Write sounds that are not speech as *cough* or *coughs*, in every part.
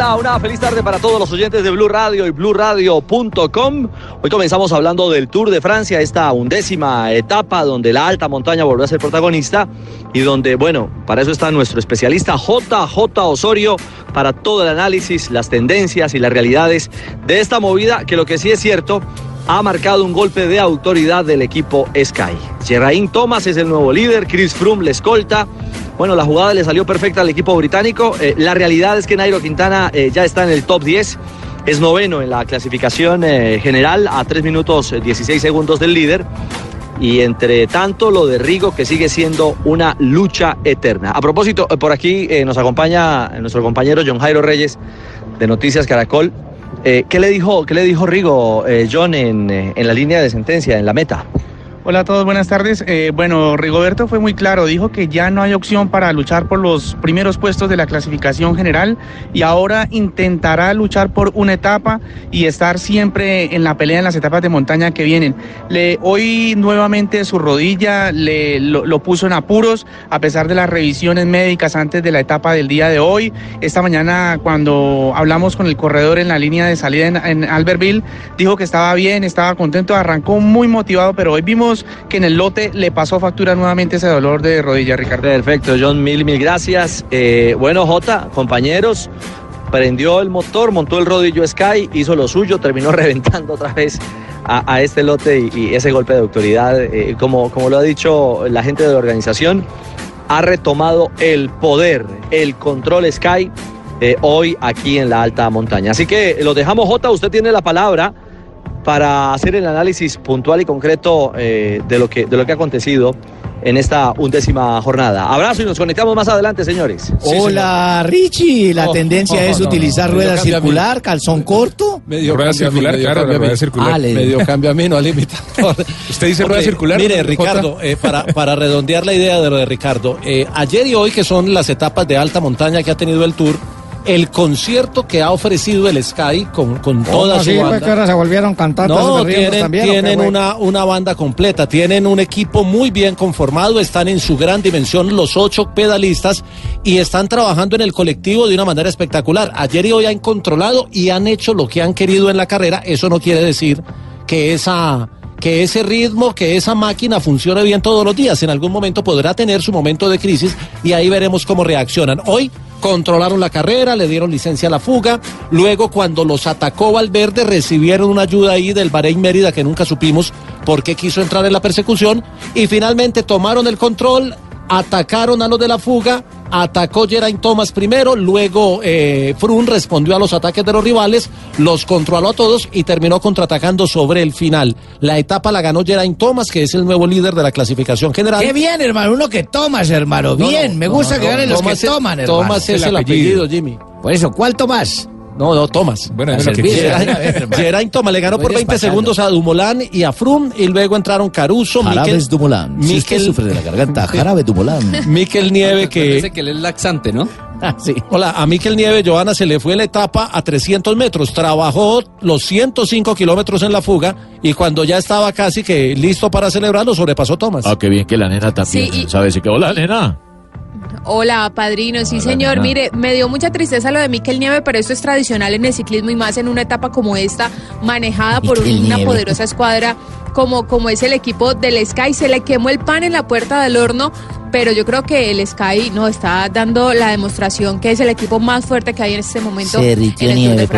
Hola, una feliz tarde para todos los oyentes de Blue Radio y BlueRadio.com. Hoy comenzamos hablando del Tour de Francia, esta undécima etapa donde la alta montaña volvió a ser protagonista y donde, bueno, para eso está nuestro especialista JJ Osorio para todo el análisis, las tendencias y las realidades de esta movida que lo que sí es cierto ha marcado un golpe de autoridad del equipo Sky. Geraint Thomas es el nuevo líder, Chris Froome le escolta. Bueno, la jugada le salió perfecta al equipo británico. Eh, la realidad es que Nairo Quintana eh, ya está en el top 10. Es noveno en la clasificación eh, general a 3 minutos 16 segundos del líder. Y entre tanto, lo de Rigo, que sigue siendo una lucha eterna. A propósito, por aquí nos acompaña nuestro compañero John Jairo Reyes de Noticias Caracol. ¿qué, le dijo, ¿Qué le dijo Rigo, John, en, en la línea de sentencia, en la meta? Hola a todos, buenas tardes. Eh, bueno, Rigoberto fue muy claro, dijo que ya no hay opción para luchar por los primeros puestos de la clasificación general y ahora intentará luchar por una etapa y estar siempre en la pelea en las etapas de montaña que vienen. Hoy nuevamente su rodilla le, lo, puso en apuros a pesar de las revisiones médicas antes de la etapa del día de hoy. Esta mañana cuando hablamos con el corredor en la línea de salida en, en Albertville, dijo que estaba bien, estaba contento, arrancó muy motivado, pero hoy vimos que en el lote le pasó factura nuevamente ese dolor de rodilla, Ricardo. Perfecto, John, mil, mil gracias. Eh, bueno, Jota, compañeros, prendió el motor, montó el rodillo Sky, hizo lo suyo, terminó *laughs* reventando otra vez a, este lote y, ese golpe de autoridad, eh, como, como lo ha dicho la gente de la organización, ha retomado el poder, el control Sky eh, hoy aquí en la alta montaña. Así que lo dejamos, Jota, usted tiene la palabra para hacer el análisis puntual y concreto eh, de, lo que, de lo que ha acontecido en esta undécima jornada. Abrazo y nos conectamos más adelante, señores. Hola, Richie. La tendencia es utilizar rueda circular, calzón corto. Medio rueda circular, claro, rueda circular. Ah, medio cambio a mí, no al imitador. *laughs* ¿Usted dice rueda circular? Mire, Ricardo, eh, para, para redondear la idea de lo de Ricardo, eh, ayer y hoy, que son las etapas de alta montaña que ha tenido el Tour, el concierto que ha ofrecido el Sky con, con toda su banda. que ahora se volvieron cantantes no, tienen, tienen una, una banda completa, tienen un equipo muy bien conformado, están en su gran dimensión los ocho pedalistas y están trabajando en el colectivo de una manera espectacular. Ayer y hoy han controlado y han hecho lo que han querido en la carrera. Eso no quiere decir que esa que ese ritmo, que esa máquina funcione bien todos los días. En algún momento podrá tener su momento de crisis y ahí veremos cómo reaccionan. Hoy controlaron la carrera, le dieron licencia a la fuga. Luego, cuando los atacó Valverde, recibieron una ayuda ahí del Bahrein Mérida que nunca supimos por qué quiso entrar en la persecución. Y finalmente tomaron el control, atacaron a los de la fuga atacó Geraint Thomas primero, luego eh, Frun respondió a los ataques de los rivales, los controló a todos y terminó contraatacando sobre el final. La etapa la ganó Geraint Thomas, que es el nuevo líder de la clasificación general. Qué bien, hermano, uno que tomas, hermano, bien, me gusta que ganen los que toman, hermano. Thomas es el apellido, Jimmy. Por eso, ¿cuál Tomás? No, no, Thomas. Bueno, es lo que Geraint Thomas le ganó por 20 segundos a Dumoulin y a Froome y luego entraron Caruso, Jarabes Dumoulin. Si usted sufre de la garganta, jarabe Dumoulin. *laughs* Miquel Nieve que... Parece que él es laxante, ¿no? *laughs* Ah, sí. Hola, a Miquel Nieve, Joana, se le fue la etapa a 300 metros. Trabajó los 105 kilómetros en la fuga y cuando ya estaba casi que listo para celebrarlo, sobrepasó Thomas. Ah, qué bien que la nena también. Sí, ¿Sabes? ¿Y qué hola, nena? Hola, padrino. Sí, señor. Mire, me dio mucha tristeza lo de Miquel Nieve, pero esto es tradicional en el ciclismo y más en una etapa como esta, manejada por una poderosa escuadra como, como es el equipo del Sky. Se le quemó el pan en la puerta del horno, pero yo creo que el Sky no está dando la demostración que es el equipo más fuerte que hay en este momento. nieve,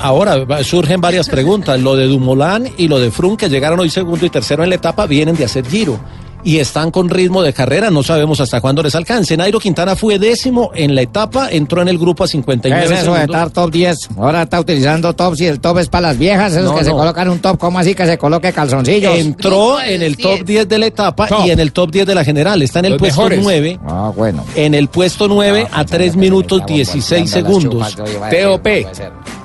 Ahora surgen varias preguntas. Lo de Dumoulin y lo de Froome, que llegaron hoy segundo y tercero en la etapa, vienen de hacer giro y están con ritmo de carrera, no sabemos hasta cuándo les alcance. Nairo Quintana fue décimo en la etapa, entró en el grupo a 59 ¿Qué es eso de estar top 10? Ahora está utilizando tops y el top es para las viejas, esos No, que se colocan un top, ¿cómo así que se coloque calzoncillos? Entró en el top 10 de la etapa Top. y en el top 10 de la general. Está en el Los puesto mejores. 9. Ah, bueno. En el puesto 9 a 3 minutos 16 segundos. TOP.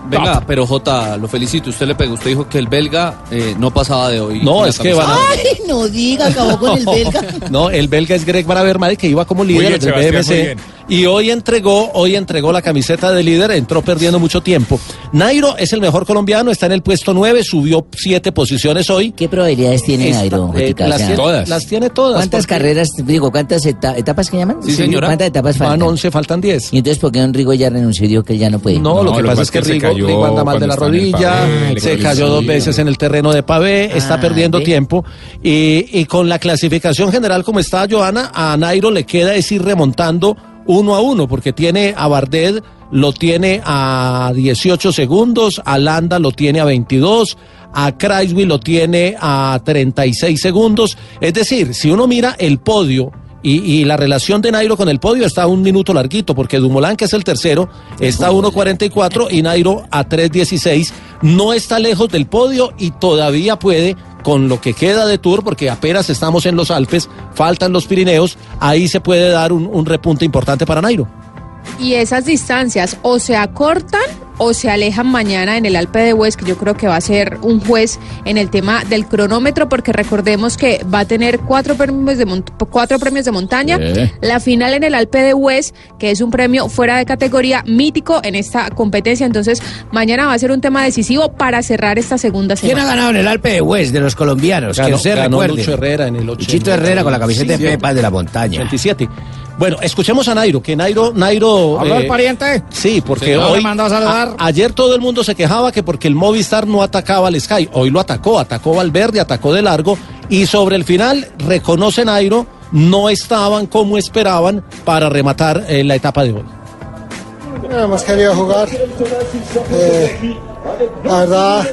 Venga, pero Jota, lo felicito. Usted le pegó. Usted dijo que el belga eh, no pasaba de hoy. No, es que van a- Ay, no diga, acabó con el *laughs* belga. No, el belga es Greg Bravermade que iba como líder bien, del Sebastián, BMC. Y hoy entregó, hoy entregó la camiseta de líder, entró perdiendo mucho tiempo. Nairo es el mejor colombiano, está en el puesto 9, subió 7 posiciones hoy. ¿Qué probabilidades tiene Está- Nairo? eh, las, tiene, Todas. las tiene todas. ¿Cuántas porque carreras, digo, cuántas eta- etapas que llaman? Sí, señora. ¿Cuántas etapas Van faltan? 11, faltan 10. Y entonces, ¿por qué Don Rigo ya renunció y dijo que él ya no puede? No, lo No, que lo pasa es que se Rigo, cayó Rigo anda mal de la rodilla, pavé, se cayó dos veces en el terreno de pavé, está Ah, perdiendo ve. tiempo. Y, y con la clasificación general como está Joana, a Nairo le queda es ir remontando uno a uno, porque tiene a Bardet, lo tiene a 18 segundos, a Landa lo tiene a 22, a Kreisby lo tiene a 36 segundos. Es decir, si uno mira el podio, y, la relación de Nairo con el podio está a un minuto larguito, porque Dumoulin, que es el tercero, está a 1.44 y Nairo a 3.16. No está lejos del podio y todavía puede, con lo que queda de Tour, porque apenas estamos en los Alpes, faltan los Pirineos, ahí se puede dar un, un repunte importante para Nairo. Y esas distancias o se acortan o se alejan mañana en el Alpe de Hues, que yo creo que va a ser un juez en el tema del cronómetro, porque recordemos que va a tener cuatro premios de, mont- cuatro premios de montaña. Eh. La final en el Alpe de Hues, que es un premio fuera de categoría mítico en esta competencia. Entonces, mañana va a ser un tema decisivo para cerrar esta segunda ¿Quién ha semana. ganado en el Alpe de Hues de los colombianos? que Ganó, usted ganó recuerde. Lucho Herrera en el 80. Luchito Herrera con la camiseta Sí, de Pepas de la Montaña. 27. Bueno, escuchemos a Nairo, que Nairo, Nairo. ¿Habló eh, el pariente? Sí, porque hoy ¿le mandó a saludar? a- ayer todo el mundo se quejaba que porque el Movistar no atacaba al Sky, hoy lo atacó, atacó Valverde, atacó de largo y sobre el final reconoce Nairo no estaban como esperaban para rematar eh, la etapa de hoy. Hemos querido jugar. Eh, la verdad,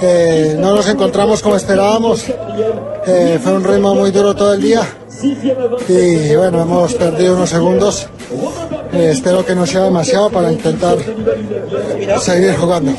eh, no nos encontramos como esperábamos. Eh, fue un ritmo muy duro todo el día. Y bueno, hemos perdido unos segundos. Eh, espero que no sea demasiado para intentar seguir jugando.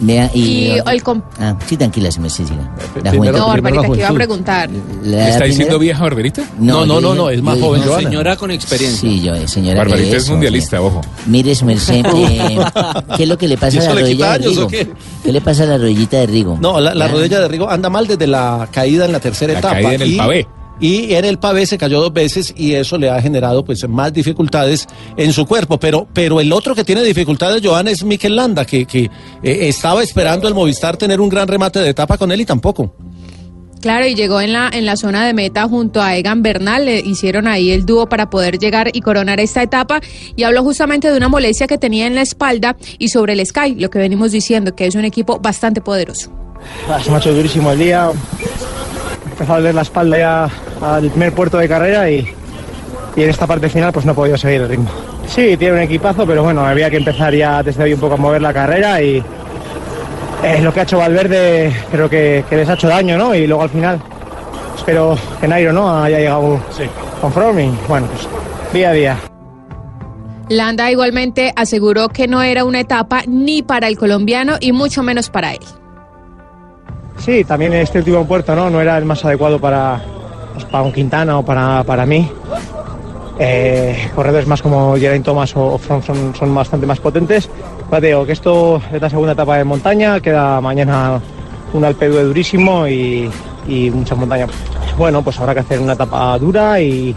Vea, y... Y el com- Ah, sí, tranquila, se me sí, siga. La Primero-. No, Barbarita, que iba a preguntar. La ¿Está primera- diciendo vieja barberita? No, no, yo no, dije- no, es más joven, no. Señora con experiencia. Sí, yo, eh, señora. Barbarita es mundialista, ojo. Mire, su merced, *laughs* eh, *laughs* ¿qué es lo que le pasa ¿Y a la rodilla de años Rigo? o qué? ¿Qué le pasa a la rodillita de Rigo? No, la, la rodilla de Rigo anda mal desde la caída en la tercera La etapa. caída en el y, pavé. Y en el pavé se cayó dos veces y eso le ha generado pues más dificultades en su cuerpo. Pero, pero el otro que tiene dificultades, Joan, es Mikel Landa, que, que eh, estaba esperando el Movistar tener un gran remate de etapa con él y tampoco. Claro, y llegó en la, en la zona de meta junto a Egan Bernal, le hicieron ahí el dúo para poder llegar y coronar esta etapa y habló justamente de una molestia que tenía en la espalda y sobre el Sky, lo que venimos diciendo, que es un equipo bastante poderoso. Se me ha hecho durísimo el día. Empezó a doler la espalda ya al primer puerto de carrera y, y en esta parte final pues no he podido seguir el ritmo. Sí, tiene un equipazo, pero bueno, había que empezar ya desde hoy un poco a mover la carrera y eh, lo que ha hecho Valverde creo que, que les ha hecho daño, ¿no? Y luego al final espero que Nairo no haya llegado conforme y bueno, pues día a día. Landa igualmente aseguró que no era una etapa ni para el colombiano y mucho menos para él. Sí, también este último puerto no, no era el más adecuado para, pues, para un Quintana o para, para mí. Eh, corredores más como Geraint Thomas o, o son, son bastante más potentes. Te digo que esto es la segunda etapa de montaña, queda mañana un alpedue durísimo y, y mucha montaña. Bueno, pues habrá que hacer una etapa dura y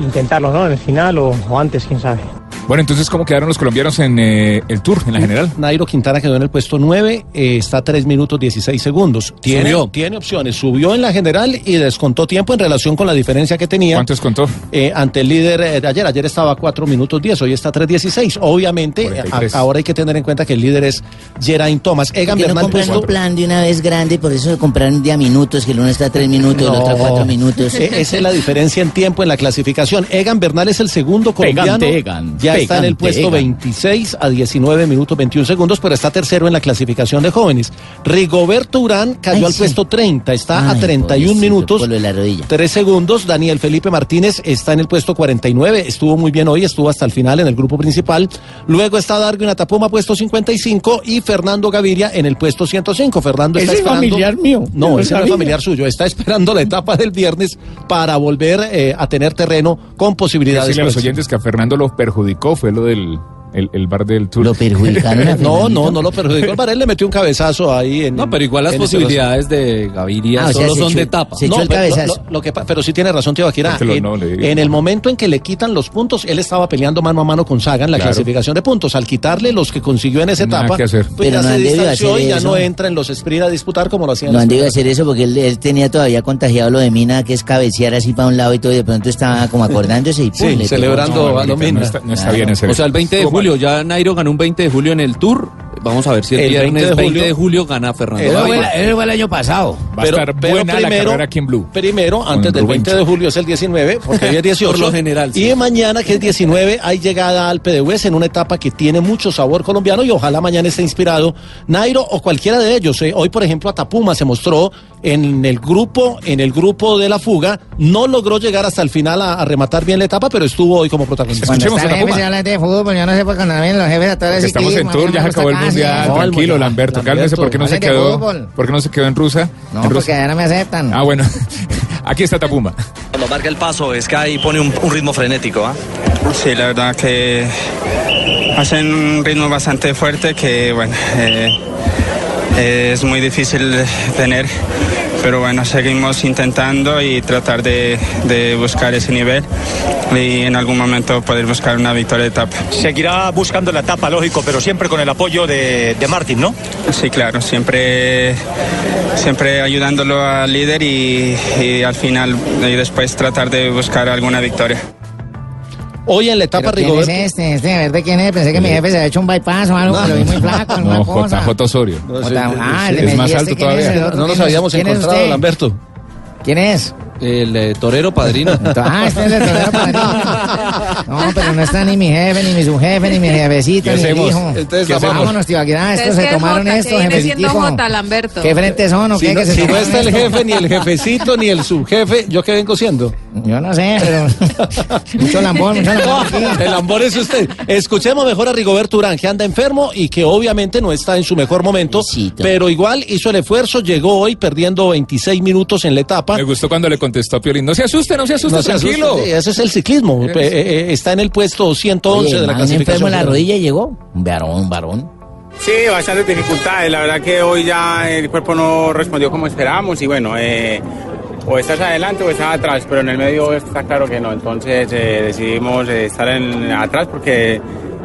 intentarlo, ¿no? En el final o, o antes, quién sabe. Bueno, entonces, ¿cómo quedaron los colombianos en eh, el Tour, en la general? Nairo Quintana quedó en el puesto 9, eh, está a 3 minutos 16 segundos. Tiene, Subió. tiene opciones, subió en la general y descontó tiempo en relación con la diferencia que tenía. ¿Cuánto descontó? eh, ante el líder eh, de ayer. Ayer estaba a 4 minutos 10, hoy está a 3.16. Obviamente, eh, 43. a- ahora hay que tener en cuenta que el líder es Geraint Thomas. Egan ¿Por qué no Bernal compran puesto. un plan de una vez grande? Por eso compraron de a minutos, que el uno está a tres minutos, el otro a cuatro minutos. Eh, Esa es la diferencia en tiempo en la clasificación. Egan Bernal es el segundo colombiano. Pegante, Egan. Ya Está en el puesto 26 a 19 minutos 21 segundos, pero está tercero en la clasificación de jóvenes. Rigoberto Urán cayó Ay, al sí. puesto 30, está a Ay, 31 pobrecito, minutos. la rodilla. 3 segundos. Daniel Felipe Martínez está en el puesto 49. Estuvo muy bien hoy, estuvo hasta el final en el grupo principal. Luego está Darwin Atapuma, puesto 55. Y Fernando Gaviria en el puesto 105. Fernando está Ese es esperando. familiar mío. No, ese no es familiar suyo. Está esperando la etapa del viernes para volver eh, a tener terreno con posibilidades. Decirle a los oyentes que a Fernando lo perjudicó fue lo del el, el bar del Tour. Lo perjudicaron *laughs* a No, no, no lo perjudicó. El Varela le metió un cabezazo ahí. En, No, pero igual las posibilidades de Gaviria Ah, o sea, solo son echó- de etapa. se echó No, el pero, cabezazo. lo- lo que pero sí tiene razón Tibaquirá. Porque lo- En, no, el momento en que le quitan los puntos, él estaba peleando mano a mano con Saga en la Claro. clasificación de puntos. Al quitarle los que consiguió en esa Nada etapa, que hacer. pues Pero ya no se distanció hacer y ya no entra en los sprint a disputar como lo hacían. No han debido hacer eso porque él, él tenía todavía contagiado lo de Mina, que es cabecear así para un lado y todo, y de pronto estaba como acordándose y pum, Sí, le celebrando No, a no está, no está Claro. bien ese O sea, el 20 de mal. Julio, ya Nairo ganó un 20 de julio en el Tour. Vamos a ver si el, El 20 viernes de 20 julio- de julio gana Fernando Eso fue, el- eso fue el año pasado. Va a estar buena la carrera aquí en Blue. Primero, antes del Rubén 20 de julio es el 19, porque hoy es *laughs* 18. Por lo general, sí. Y mañana, que es 19, hay llegada al PDUS en una etapa que tiene mucho sabor colombiano y ojalá mañana esté inspirado Nairo o cualquiera de ellos. eh. Hoy, por ejemplo, Atapuma se mostró en el grupo, en el grupo de la fuga, no logró llegar hasta el final a, a rematar bien la etapa, pero estuvo hoy como protagonista. Cuando Escuchemos a jefes Tapuma. y hablan de fútbol, yo no sé por qué cuando ven los jefes a todos Porque estamos en tour, ya se acabó el mundial. Tranquilo, mundial. Lamberto, Lamberto, cálmese. ¿Por qué no se quedó? ¿Por qué no se quedó en Rusa? No, En porque Rusia. ya no me aceptan. Ah, bueno. *laughs* Aquí está Tapuma. Cuando marca el paso, Sky pone un, un ritmo frenético, ¿ah? Sí, la verdad que hacen un ritmo bastante fuerte que, bueno, eh, es muy difícil tener, pero bueno, seguimos intentando y tratar de, de buscar ese nivel y en algún momento poder buscar una victoria de etapa. Seguirá buscando la etapa, lógico, pero siempre con el apoyo de, de Martín, ¿no? Sí, claro, siempre, siempre ayudándolo al líder y, y al final y después tratar de buscar alguna victoria. Hoy en la etapa ¿Pero ¿Quién es Rigoberto. este? ¿Este de quién es? Pensé que mi jefe se había hecho un bypass o algo, No. pero vi muy flaco, alguna No, cosa. JJ Osorio. Jota- ah, el es de más este, alto ¿quién es? todavía. Otro, No nos ¿quién es? habíamos ¿Quién es encontrado, usted? Lamberto. ¿Quién es? El eh, torero padrino. *laughs* Ah, este es el torero padrino. No, pero no está ni mi jefe, ni mi subjefe, ni mi jefecito, ¿Qué ni hacemos? hijo. Entonces, ¿Qué? Vámonos, tío, aquí estos Es se es tomaron Jota, esto, que viene siendo jefecitico. Jota, Lamberto. ¿Qué frentes son o Si qué? no, que se si no está el jefe, ni el jefecito, ni el subjefe, ¿yo qué vengo siendo? Yo no sé, pero *laughs* mucho lambón, mucho lambón aquí. El ambor es usted. Escuchemos mejor a Rigoberto Urán, que anda enfermo y que obviamente no está en su mejor momento, Pobrecito. pero igual hizo el esfuerzo, llegó hoy perdiendo 26 minutos en la etapa. Me gustó cuando le contestó a Piolín. No se asuste, no se asuste, No se asuste, tranquilo. sí, ese es el ciclismo. Eh, eh, está en el puesto 111 Oye, de la man, un enfermo clasificación. en la rodilla y llegó. Un varón, un varón. Sí, bastantes dificultades. La verdad que hoy ya el cuerpo no respondió como esperábamos y bueno, eh, o estás adelante o estás atrás, pero en el medio está claro que no. Entonces eh, decidimos eh, estar en, atrás porque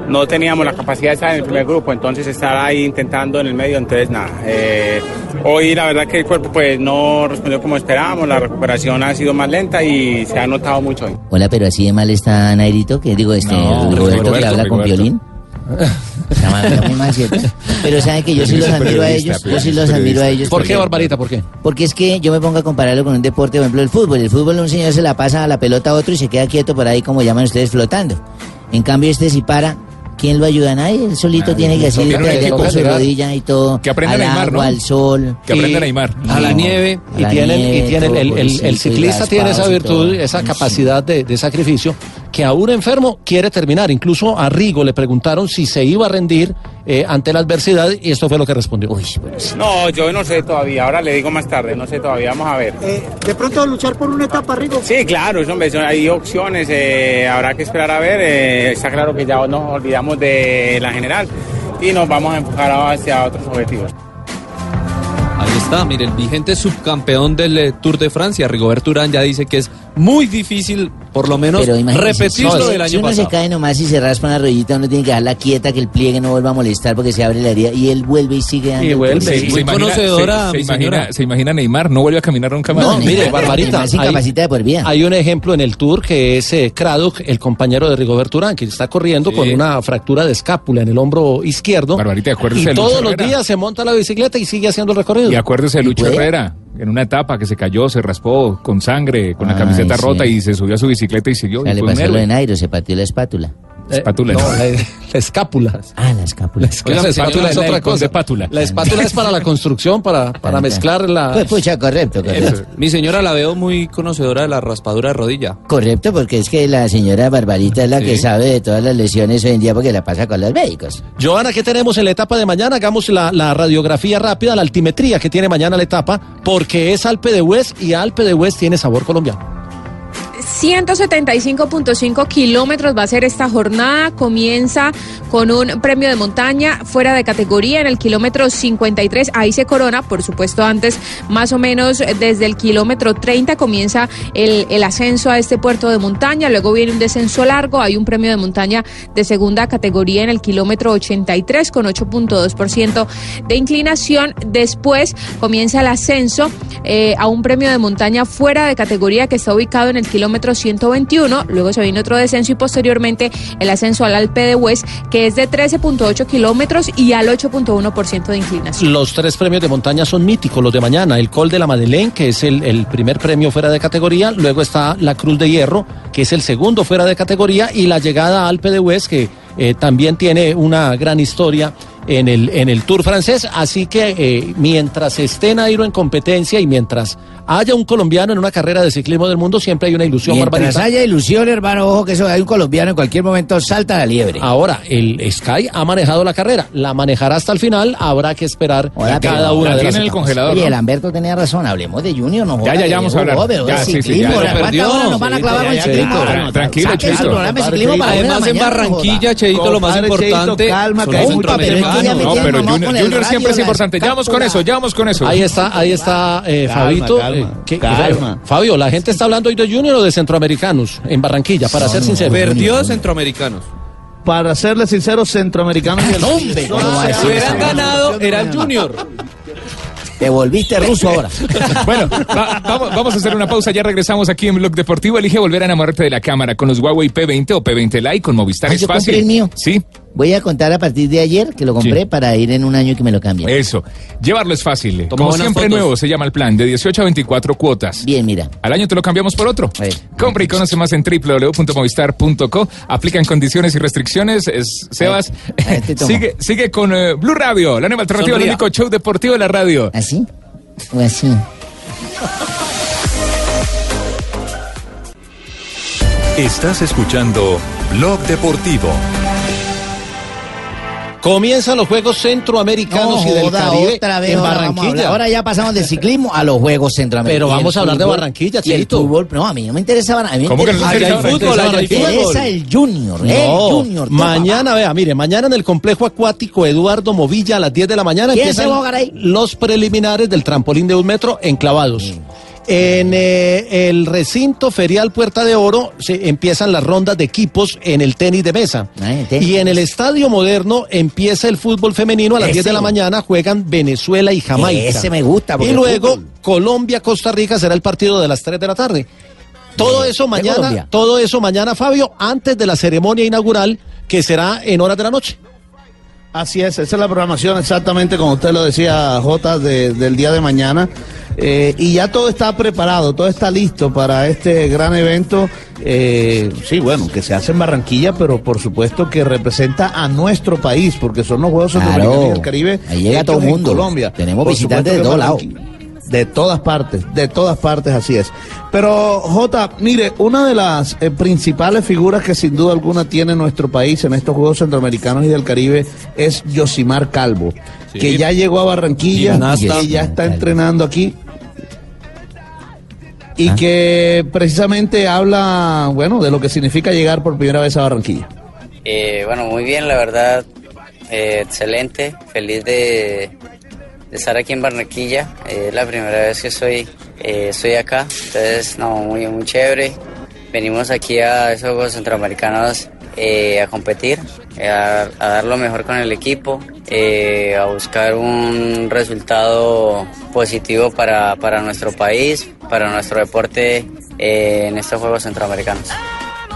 no teníamos la capacidad de estar en el primer grupo, entonces estar ahí intentando en el medio, entonces nada. eh, hoy la verdad que el cuerpo pues no respondió como esperábamos, la recuperación ha sido más lenta y se ha notado mucho hoy. Hola, pero así de mal está Nairito, que digo, este, No, Rigoberto, que Rigoberto, habla con Rigoberto. violín. *laughs* *laughs* Pero saben que yo sí los admiro a ellos, yo sí los admiro a ellos. ¿Por qué, Barbarita? ¿Por qué? Porque es que yo me pongo a compararlo con un deporte, por ejemplo, el fútbol. El fútbol un señor se la pasa a la pelota a otro y se queda quieto por ahí, como llaman ustedes, flotando. En cambio, este si para, ¿quién lo ayuda? Nadie. Él solito Nadie. tiene que Tiene traer equipo con su rodilla y todo. Que aprenda al Neymar, agua, ¿no? al sol. Que aprenda Neymar. A la nieve. a Y la tienen, y todo, el, el- ciclista tiene esa virtud, esa capacidad de, de sacrificio, que aún enfermo quiere terminar. Incluso a Rigo le preguntaron si se iba a rendir eh, ante la adversidad y esto fue lo que respondió. Uy, bueno, sí. No, yo no sé todavía, ahora le digo más tarde, no sé todavía, vamos a ver. de pronto luchar por una etapa, Rigo. Sí, claro, eso, hombre, hay opciones, eh, habrá que esperar a ver. eh, está claro que ya nos olvidamos de la general y nos vamos a enfocar hacia otros objetivos. Ahí está, mire, el vigente subcampeón del eh, Tour de Francia, Rigoberto Urán, ya dice que es muy difícil, por lo menos, repetirlo si- del si año uno pasado. se cae nomás y se raspa una rodillita, uno tiene que dejarla quieta, que el pliegue no vuelva a molestar porque se abre la herida y él vuelve y sigue dando. Y vuelve. Muy conocedora, se, se mi imagina, se Neymar, no vuelve a caminar nunca más. No, mire, Barbarita, se hay- incapacita de por vida. Hay un ejemplo en el Tour que es eh, Craddock, el compañero de Rigoberto Urán, que está corriendo Sí. con una fractura de escápula en el hombro izquierdo. Barbarita, acuérdese y Lucho todos los Herrera. días se monta la bicicleta y sigue haciendo el recorrido. Y acuérdese de Lucho? Herrera, en una etapa que se cayó, se raspó con sangre, con la camiseta sí. rota y se subió a su bicicleta y siguió. Y le pasó lo de héroe. Nairo, se partió la espátula. Espátula. no, la, la escápula. Ah, la escápula. Oiga, la espátula es la otra cosa. de pátula. La espátula es para la construcción, para, *laughs* para mezclar la... Pues pucha, correcto, correcto. Mi señora la veo muy conocedora de la raspadura de rodilla. Correcto, porque es que la señora Barbarita es la que sabe de todas las lesiones hoy en día porque la pasa con los médicos. Joana, ¿qué tenemos en la etapa de mañana? Hagamos la, la radiografía rápida, la altimetría que tiene mañana la etapa, porque es Alpe de Hues y Alpe de Hues tiene sabor colombiano. 175.5 kilómetros va a ser esta jornada. Comienza con un premio de montaña fuera de categoría en el kilómetro 53. Ahí se corona, por supuesto, antes, más o menos desde el kilómetro 30 comienza el, el ascenso a este puerto de montaña. Luego viene un descenso largo. Hay un premio de montaña de segunda categoría en el kilómetro 83 con 8.2% de inclinación. Después comienza el ascenso eh, a un premio de montaña fuera de categoría que está ubicado en el kilómetro 121. Luego se viene otro descenso y posteriormente el ascenso al Alpe de Hues, que es de 13.8 kilómetros y al 8.1% de inclinación. Los tres premios de montaña son míticos, los de mañana. El Col de la Madeleine, que es el, el primer premio fuera de categoría. Luego está la Cruz de Hierro, que es el segundo fuera de categoría. Y la llegada a Alpe de Hues, que eh, también tiene una gran historia en el, en el Tour francés. Así que eh, mientras esté Nairo en competencia y mientras haya un colombiano en una carrera de ciclismo del mundo, siempre hay una ilusión, Mientras Barbarita. haya ilusión, hermano, ojo que eso hay un colombiano en cualquier momento salta la liebre. Ahora, el Sky ha manejado la carrera, la manejará hasta el final, habrá que esperar Hola, cada pero- una la de las tiene en el congelador. Oye, ¿no? el Lamberto tenía razón, hablemos de Junior, no Ya, joda, ya, que ya vamos a hablar. Ya, sí, sí, ya, ya ¿cuántas perdió. horas nos van a clavar ya, con ya, ciclismo? Cheito. Ahora, Tranquilo, Cheito. Además, en Barranquilla. Cheito, lo más importante calma, que hay un papel, que ya me No, pero Junior, siempre es importante. Ya vamos con eso, ya vamos con eso. Ahí está, ahí está eh, Calma, Fabito. calma, eh, calma. Fabio, la gente está hablando hoy de Junior o de centroamericanos en Barranquilla, para ser sincero. Perdió centroamericanos. Para serle sincero, centroamericanos y el Hombre, ¿cómo va a Si hubieran ganado, era el Junior. Te volviste ruso ahora. *laughs* Bueno, va- vamos, vamos a hacer una pausa. Ya regresamos aquí en Blog Deportivo. Elige volver a enamorarte de la cámara con los Huawei P20 o P20 Lite con Movistar. Ah, es yo compré fácil. el mío. Sí, Voy a contar a partir de ayer que lo compré Sí. para ir en un año que me lo cambien. eso. Llevarlo es fácil. Toma Como siempre fotos. nuevo se llama el plan de 18 a 24 cuotas. Bien, mira. Al año te lo cambiamos por otro. A ver. Compra y conoce más en www.movistar.co. Aplican condiciones y restricciones. Es- Sebas, *laughs* sigue, sigue con eh, Blue Radio, la nueva alternativa, el único show deportivo de la radio. ¿Así? ¿O así? Estás escuchando Blog Deportivo. Comienzan los Juegos Centroamericanos y del joda, Caribe otra vez, en. Barranquilla. Ahora ya pasamos del ciclismo a los Juegos Centroamericanos. Pero vamos a hablar de Barranquilla, y el fútbol. No, a mí no me interesa Barranquilla. A mí me ¿Cómo que no me fútbol, hay me interesa el Junior. el Junior. mañana, vea, mire, mañana en el complejo acuático Eduardo Movilla a las 10 de la mañana ¿Quién empiezan se va a jugar ahí? los preliminares del trampolín de un metro enclavados. En eh, el recinto ferial Puerta de Oro se empiezan las rondas de equipos en el tenis de mesa. Ah, tenis y en el estadio moderno empieza el fútbol femenino a las Ese. 10 de la mañana juegan Venezuela y Jamaica. Ese me gusta, Y luego fútbol. Colombia-Costa Rica será el partido de las 3 de la tarde. Todo eso mañana, Colombia? todo eso mañana, Fabio, antes de la ceremonia inaugural que será en horas de la noche. Así es, esa es la programación exactamente como usted lo decía, J, de- del día de mañana. Eh, y ya todo está preparado, todo está listo para este gran evento. eh, sí, bueno, que se hace en Barranquilla, pero por supuesto que representa a nuestro país, porque son los Juegos Claro. Centroamericanos y del Caribe. Ahí llega todo el mundo. Colombia. Tenemos Por visitantes de todos lados. De todas partes, de todas partes, así es. Pero, Jota, mire, una de las eh, principales figuras que sin duda alguna tiene nuestro país en estos Juegos Centroamericanos y del Caribe es Yosimar Calvo, Sí. que ya llegó a Barranquilla, que ya está entrenando aquí. Y Ah. que precisamente habla, bueno, de lo que significa llegar por primera vez a Barranquilla. Eh, bueno, muy bien, la verdad, eh, excelente, feliz de, estar aquí en Barranquilla. Eh, es la primera vez que eh, estoy acá, entonces, no, muy, muy chévere. Venimos aquí a esos Juegos Centroamericanos eh, a competir, eh, a, a dar lo mejor con el equipo, eh, a buscar un resultado positivo para, para nuestro país, para nuestro deporte eh, en estos Juegos Centroamericanos.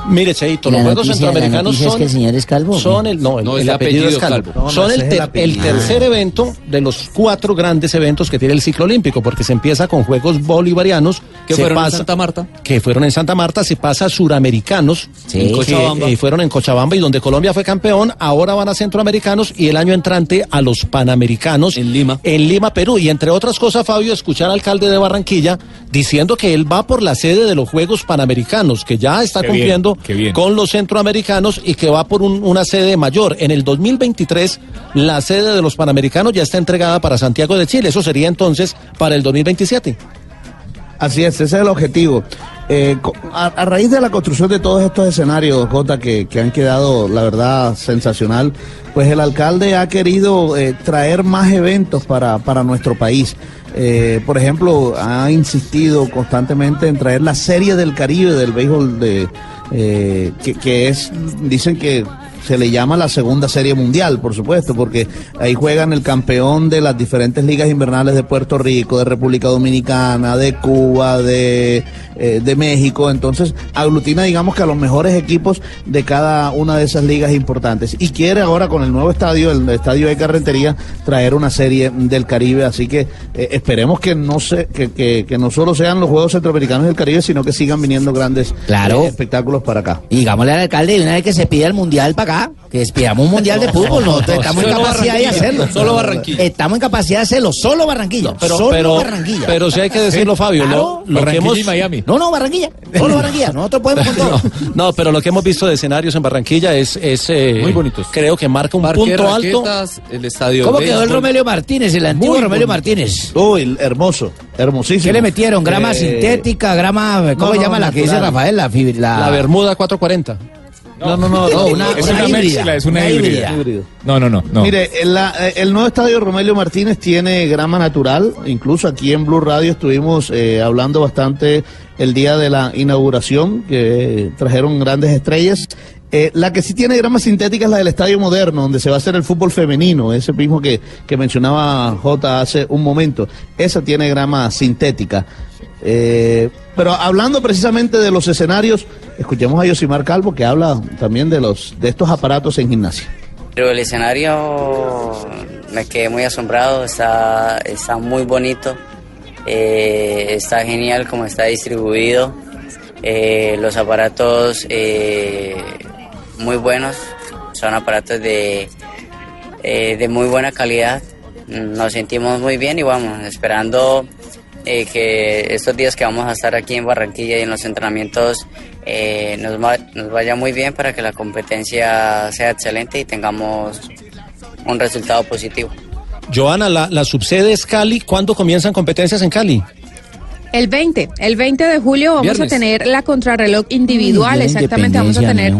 Mire, Cheito, los Juegos noticia- Centroamericanos noticia es son... que el señor es calvo, ¿o qué? Son el, no, el, No, el es apellido, es apellido calvo. son No, el, ter- el apellido. el tercer evento de los cuatro grandes eventos que tiene el ciclo olímpico, porque se empieza con Juegos Bolivarianos, Que se fueron en pasa- Santa Marta. que fueron en Santa Marta, se pasa a Suramericanos, Sí. En que, Cochabamba. eh, fueron en Cochabamba y donde Colombia fue campeón, ahora van a Centroamericanos y el año entrante a los Panamericanos En Lima. en Lima, Perú. Y entre otras cosas, Fabio, escuchar al alcalde de Barranquilla diciendo que él va por la sede de los Juegos Panamericanos, que ya está Qué cumpliendo bien. con los centroamericanos y que va por un- una sede mayor. En el 2023, la sede de los Panamericanos ya está entregada para Santiago de Chile. Eso sería entonces para el 2027. Así es, ese es el objetivo. Eh, a raíz de la construcción de todos estos escenarios, Jota, que, que han quedado, la verdad, sensacional, pues el alcalde ha querido eh, traer más eventos para, para nuestro país. Eh, por ejemplo, ha insistido constantemente en traer la Serie del Caribe del béisbol de eh, que, que es, dicen que se le llama la segunda serie mundial, por supuesto, porque ahí juegan el campeón de las diferentes ligas invernales de Puerto Rico, de República Dominicana, de Cuba, de, eh, de México. Entonces, aglutina, digamos que a los mejores equipos de cada una de esas ligas importantes. Y quiere ahora con el nuevo estadio, el estadio de Carretería, traer una serie del Caribe. Así que eh, esperemos que no, se, que, que, que no solo sean los Juegos Centroamericanos del Caribe, sino que sigan viniendo grandes Claro. eh, espectáculos para acá. Y digámosle al alcalde de una vez que se pida el mundial para acá, que despidamos un mundial de fútbol, nosotros estamos en capacidad de hacerlo. solo Barranquilla. Estamos en capacidad de hacerlo, solo Barranquilla. Pero, solo pero, Barranquilla. pero sí hay que decirlo, Fabio. Claro. Lo, lo que Barranquilla hemos, y Miami. No, no, Barranquilla. Solo Barranquilla. Nosotros podemos con *laughs* todo. no, no, pero lo que hemos visto de escenarios en Barranquilla es, es eh, Muy bonitos. Creo que marca un Parque punto alto. El estadio ¿Cómo quedó el. Romelio Martínez, el antiguo Muy Romelio bonito. Martínez? Uy, hermoso, hermosísimo. ¿Qué le metieron? ¿Grama Eh, sintética? ¿Grama? ¿Cómo no, se no, llama la que dice. Rafael? La, la, La Bermuda 440. No, no, no. No, una, Es una una híbrida. mezcla, es una híbrida. Híbrido. No, no, no. no. Mire, el, la- eh, el nuevo estadio Romelio Martínez tiene grama natural. Incluso aquí en Blue Radio estuvimos eh, hablando bastante el día de la inauguración, que trajeron grandes estrellas. Eh, la que sí tiene grama sintética es la del Estadio Moderno, donde se va a hacer el fútbol femenino, ese mismo que, que mencionaba J hace un momento. Esa tiene grama sintética. Eh, pero hablando precisamente de los escenarios, escuchemos a Yosimar Calvo que habla también de los de estos aparatos en gimnasia. Pero el escenario me quedé muy asombrado, está, está muy bonito, eh, está genial como está distribuido, eh, los aparatos muy buenos, son aparatos de, de muy buena calidad, nos sentimos muy bien y vamos, esperando eh, que estos días que vamos a estar aquí en Barranquilla y en los entrenamientos eh, nos, va- nos vaya muy bien para que la competencia sea excelente y tengamos un resultado positivo. Joana, la, la subsede es Cali. ¿Cuándo comienzan competencias en Cali? El 20, el 20 de julio vamos Viernes. a tener la contrarreloj individual, de exactamente, vamos a tener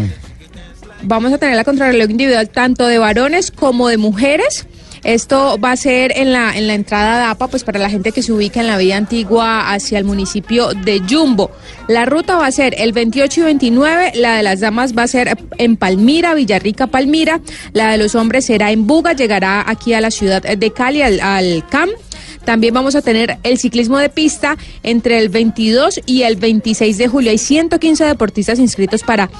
vamos a tener la contrarreloj individual tanto de varones como de mujeres. Esto va a ser en la, en la entrada de APA, pues para la gente que se ubica en la vía antigua hacia el municipio de Jumbo. La ruta va a ser el 28 y 29, la de las damas va a ser en Palmira, Villarrica, Palmira, la de los hombres será en Buga, llegará aquí a la ciudad de Cali, al, al CAM. También vamos a tener el ciclismo de pista entre el 22 y el 26 de julio. Hay 115 deportistas inscritos para,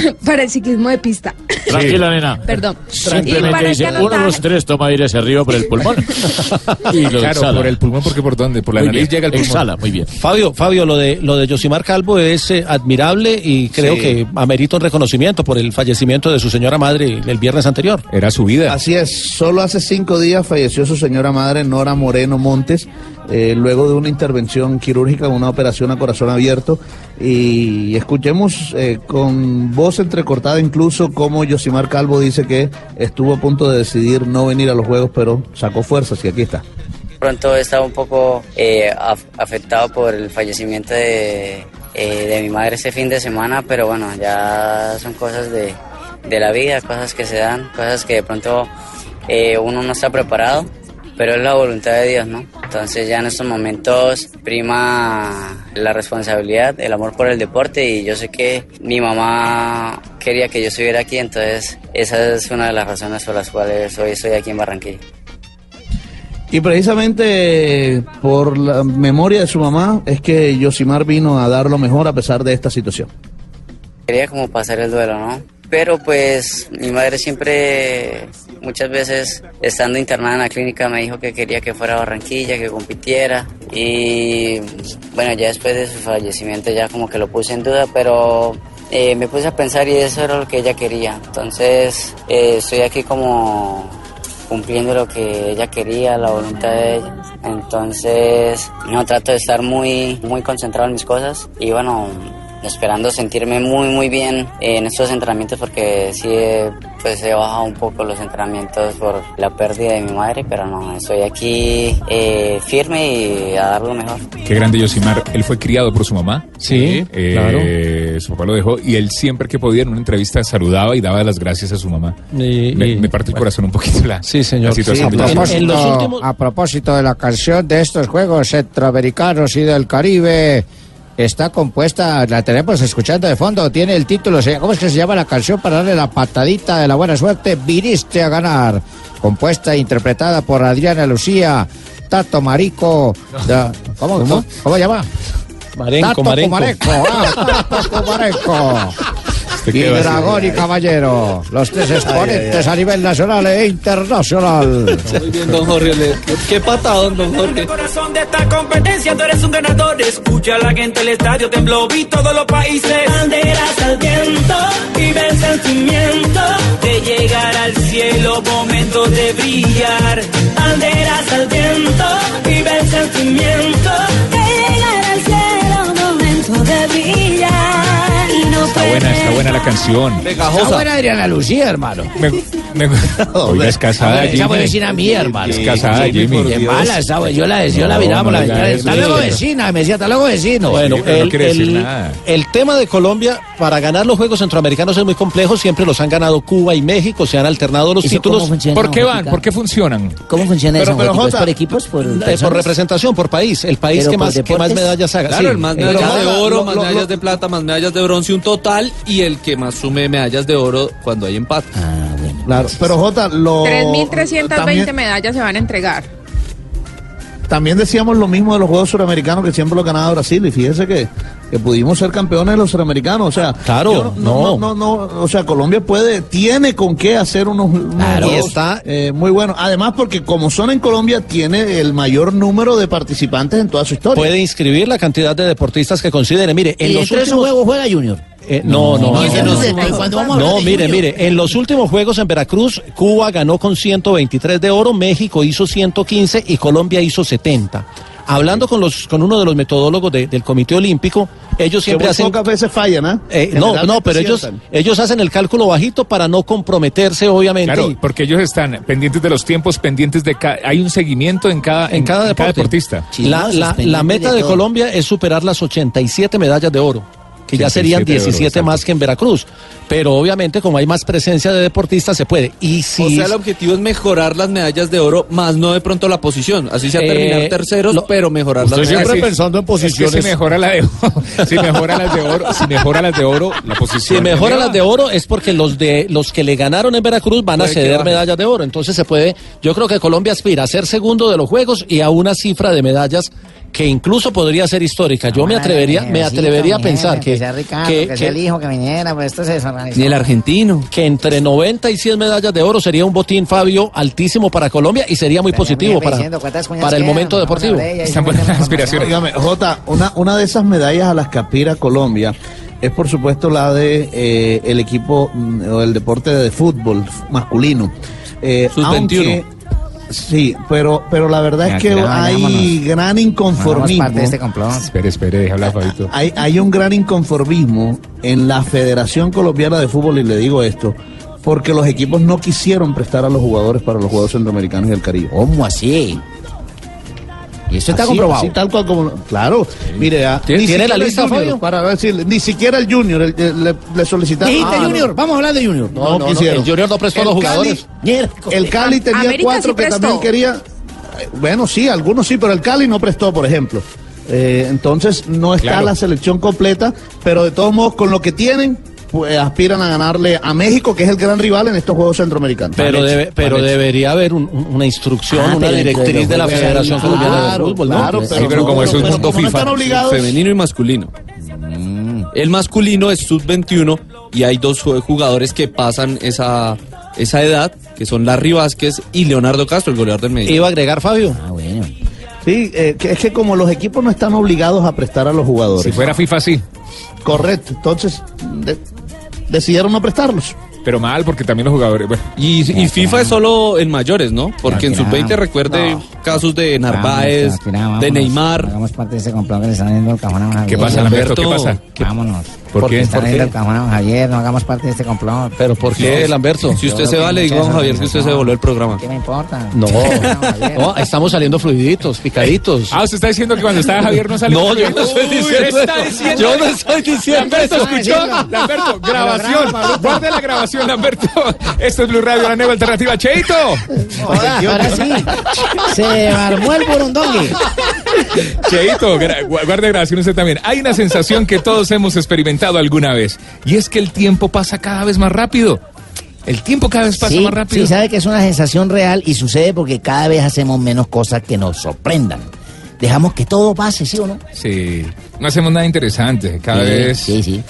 *coughs* para el ciclismo de pista. *coughs* Tranquila, nena. *coughs* Perdón. Y Simplemente para el dice, uno de los tres toma aire ese río por el pulmón. *laughs* y lo claro, exhala. por el pulmón, porque por dónde? Por la Muy nariz bien, llega el pulmón. Exhala, muy bien. Fabio, Fabio, lo de lo de Yosimar Calvo es eh, admirable y creo Sí. que amerita un reconocimiento por el fallecimiento de su señora madre el viernes anterior. Era su vida. Así es, solo hace cinco días falleció su señora madre, Nora Moreno Montes, eh, luego de una intervención quirúrgica, una operación a corazón abierto. Y escuchemos eh, con voz entrecortada incluso cómo Yosimar Calvo dice que estuvo a punto de decidir no venir a los Juegos, pero sacó fuerzas y aquí está. Pronto estaba un poco eh, af- afectado por el fallecimiento de, de mi madre este fin de semana, pero bueno, ya son cosas de, de la vida, cosas que se dan, cosas que de pronto uno no está preparado, pero es la voluntad de Dios, ¿no? Entonces ya en estos momentos prima la responsabilidad, el amor por el deporte y yo sé que mi mamá quería que yo estuviera aquí, entonces esa es una de las razones por las cuales hoy estoy aquí en Barranquilla. Y precisamente por la memoria de su mamá es que Yosimar vino a dar lo mejor a pesar de esta situación. quería como pasar el duelo, ¿no? Pero pues mi madre siempre, muchas veces estando internada en la clínica me dijo que quería que fuera a Barranquilla, que compitiera y bueno, ya después de su fallecimiento ya como que lo puse en duda, pero eh, me puse a pensar y eso era lo que ella quería. Entonces eh, estoy aquí como cumpliendo lo que ella quería, la voluntad de ella. Entonces, no trato de estar muy, muy concentrado en mis cosas y bueno, esperando sentirme muy, muy bien en estos entrenamientos porque sí, pues he bajado un poco los entrenamientos por la pérdida de mi madre, pero no, estoy aquí eh, firme y a dar lo mejor. Qué grande Yosimar. Él fue criado por su mamá. Sí, Eh, claro. Su papá lo dejó y él siempre que podía en una entrevista saludaba y daba las gracias a su mamá. Y- me, y- me parte el corazón un poquito la, Sí, señor. la situación. a, de Yosimar. propósito, a propósito de la canción de estos Juegos Centroamericanos y del Caribe, está compuesta, la tenemos escuchando de fondo, tiene el título, ¿cómo es que se llama la canción para darle la patadita de la buena suerte? Viniste a ganar. Compuesta e interpretada por Adriana Lucía, Tato Marico. ¿Cómo, ¿Cómo? ¿Cómo llama? Marenco, Tato Marenco. Comareco, ah, Tato Comareco. Y quedó así. Dragón y Caballero, los tres exponentes a nivel nacional e internacional. Muy bien, don Jorge. Qué patadón, don Jorge. corazón de esta competencia, tú eres un ganador. Escucha la gente, el estadio tembló, vi todos los países. Banderas al viento, vive el sentimiento de llegar al cielo, momento de brillar. Banderas al viento, vive el sentimiento de llegar al cielo, momento de brillar. Está buena, está buena la canción. Está buena Adriana Lucía, hermano. Me, me- *laughs* Oiga, es casada, Esa Jimmy. fue vecina mía, hermano. Es casada, Jimmy. Qué mala, esa, yo la, yo la No, miraba por la no diga ventana. Hasta luego, vecina. Me decía, hasta luego, vecino. Bueno, Sí, pero no el, quiere decir el- nada. el tema de Colombia, para ganar los Juegos Centroamericanos es muy complejo, siempre los han ganado Cuba y México, se han alternado los ¿Eso títulos ¿Por qué van? ¿Por qué funcionan? ¿Cómo funciona Pero- eso, por equipos? ¿Por, eh, por representación, por país, el país que más, que más medallas haga. Claro, sí. el más Eh, medallas de oro, más medallas de plata, más medallas de bronce, un total y el que más sume medallas de oro cuando hay empate. Ah, bueno. Claro, pero Jota, lo... 3.320 también- medallas se van a entregar. También decíamos lo mismo de los Juegos Suramericanos que siempre lo ganaba Brasil y fíjese que, que pudimos ser campeones de los Suramericanos, o sea, Claro, no. no, no, no, o sea, Colombia puede, tiene con qué hacer unos, unos Claro. está- eh, muy buenos. Además, porque como son en Colombia, tiene el mayor número de participantes en toda su historia. Puede inscribir la cantidad de deportistas que considere. Mire, en ¿Y los entre esos últimos... juegos juega Junior? Eh, no, no, No, no. mire, mire, en los últimos juegos en Veracruz, Cuba ganó con 123 de oro, México hizo 115 y Colombia hizo 70. Hablando con los con uno de los metodólogos de- del Comité Olímpico, ellos siempre hacen pocas veces fallan, ¿ah? eh, no, no, pero ellos ellos hacen el cálculo bajito para no comprometerse, obviamente. Claro, y- porque ellos están pendientes de los tiempos, pendientes de cada... Hay un seguimiento en cada, en cada deporte. deportista. La, la- la meta de. Colombia es superar las 87 medallas de oro, que ya 87 serían de oro, 17 exacto. más que en Veracruz. Pero obviamente, como hay más presencia de deportistas, se puede. Y si O sea, el objetivo es mejorar las medallas de oro, más no de pronto la posición. Así sea Eh, terminar terceros, lo- pero mejorar las medallas. siempre sí. pensando en Es que posiciones. si mejora la de oro, *laughs* si mejora las de oro, si mejora las de oro, la posición. Si mejora las de oro es porque los de los que le ganaron en Veracruz van a ceder medallas de oro. Entonces se puede, yo creo que Colombia aspira a ser segundo de los juegos y a una cifra de medallas que incluso podría ser histórica. Yo me Ay, atrevería, me atrevería a pensar que, sea Ricardo, que, que, sea el hijo que viniera, pues esto se. Ni el argentino. que entre 90 y 100 medallas de oro sería un botín, Fabio, altísimo para Colombia y sería muy positivo para, diciendo para el quedan, momento deportivo. ella Están buenas aspiraciones. Dígame, Jota, una, una de esas medallas a las que aspira Colombia es por supuesto la de eh, el equipo mm, o el deporte de fútbol masculino. Eh, Sus aunque- 21. Sí, pero, pero la verdad es que hay vayámonos. gran inconformismo. parte de este complot. Espere, espere, deja hablar, Fabito. Hay, hay un gran inconformismo en la Federación Colombiana de Fútbol, y le digo esto, porque los equipos no quisieron prestar a los jugadores para los Juegos Centroamericanos y el Caribe. ¿Cómo así? Y esto está Así- comprobado. así tal cual como. Claro, mire, ah, ¿Tiene- ni tiene la siquiera el lista, Junior, Fabio? Para decirle, ni siquiera el Junior el- el- le, le solicitaron. Dijiste Ah, no. Junior, vamos a hablar de Junior. No, No, no, no, quisieron. el Junior no prestó a los jugadores. Cali- el Cali tenía América cuatro sí que también quería. Bueno, sí, algunos sí, pero el Cali no prestó, por ejemplo. Eh, entonces no está Claro. la selección completa, pero de todos modos, con lo que tienen, pues aspiran a ganarle a México, que es el gran rival en estos Juegos Centroamericanos. Pero, debe, pero debería haber un- un- una instrucción, Ah, una directriz de la Federación Colombiana de Fútbol, ¿no? claro, Sí, pero como eso es mundo no FIFA, Femenino y masculino. Mm. El masculino es sub-21 y hay dos jugadores que pasan esa, esa edad, que son Larry Vázquez y Leonardo Castro, el goleador del medio. Iba a agregar Fabio. Ah, bueno. Sí, eh, que es que como los equipos no están obligados a prestar a los jugadores. Si fuera FIFA, sí. Correcto, entonces de- decidieron no prestarlos. Pero mal, porque también los jugadores. bueno. Y, y FIFA es solo en mayores, ¿no? Porque en sub-20 recuerde casos de Narváez, de Neymar. Hagamos parte de ese complot que le están el cajón a. ¿Qué pasa, Lamberto? ¿Qué pasa? Vámonos. ¿Por Porque qué? están ¿Por viendo Javier, no hagamos parte de este complot. ¿Pero por qué, Lamberto? Si usted se va, le digo a Javier que usted se voló el programa. ¿Qué me importa? No, *laughs* no, estamos saliendo fluiditos, picaditos. Ah, usted está diciendo que cuando estaba Javier no salió. No, yo no estoy diciendo está Yo no estoy diciendo Lamberto, escuchó. Lamberto, grabación. Guarde la grabación, Lamberto. Esto es Blue Radio, la nueva alternativa. Cheito. Joda, ahora sí. Se armó el burundongue. Cheito, guarde grabación usted también. Hay una sensación que todos hemos experimentado alguna vez. Y es que el tiempo pasa cada vez más rápido. El tiempo cada vez pasa sí, más rápido. Sí, sabe que es una sensación real y sucede porque cada vez hacemos menos cosas que nos sorprendan. Dejamos que todo pase, ¿sí o no? Sí, no hacemos nada interesante. Cada Sí, vez. sí, sí.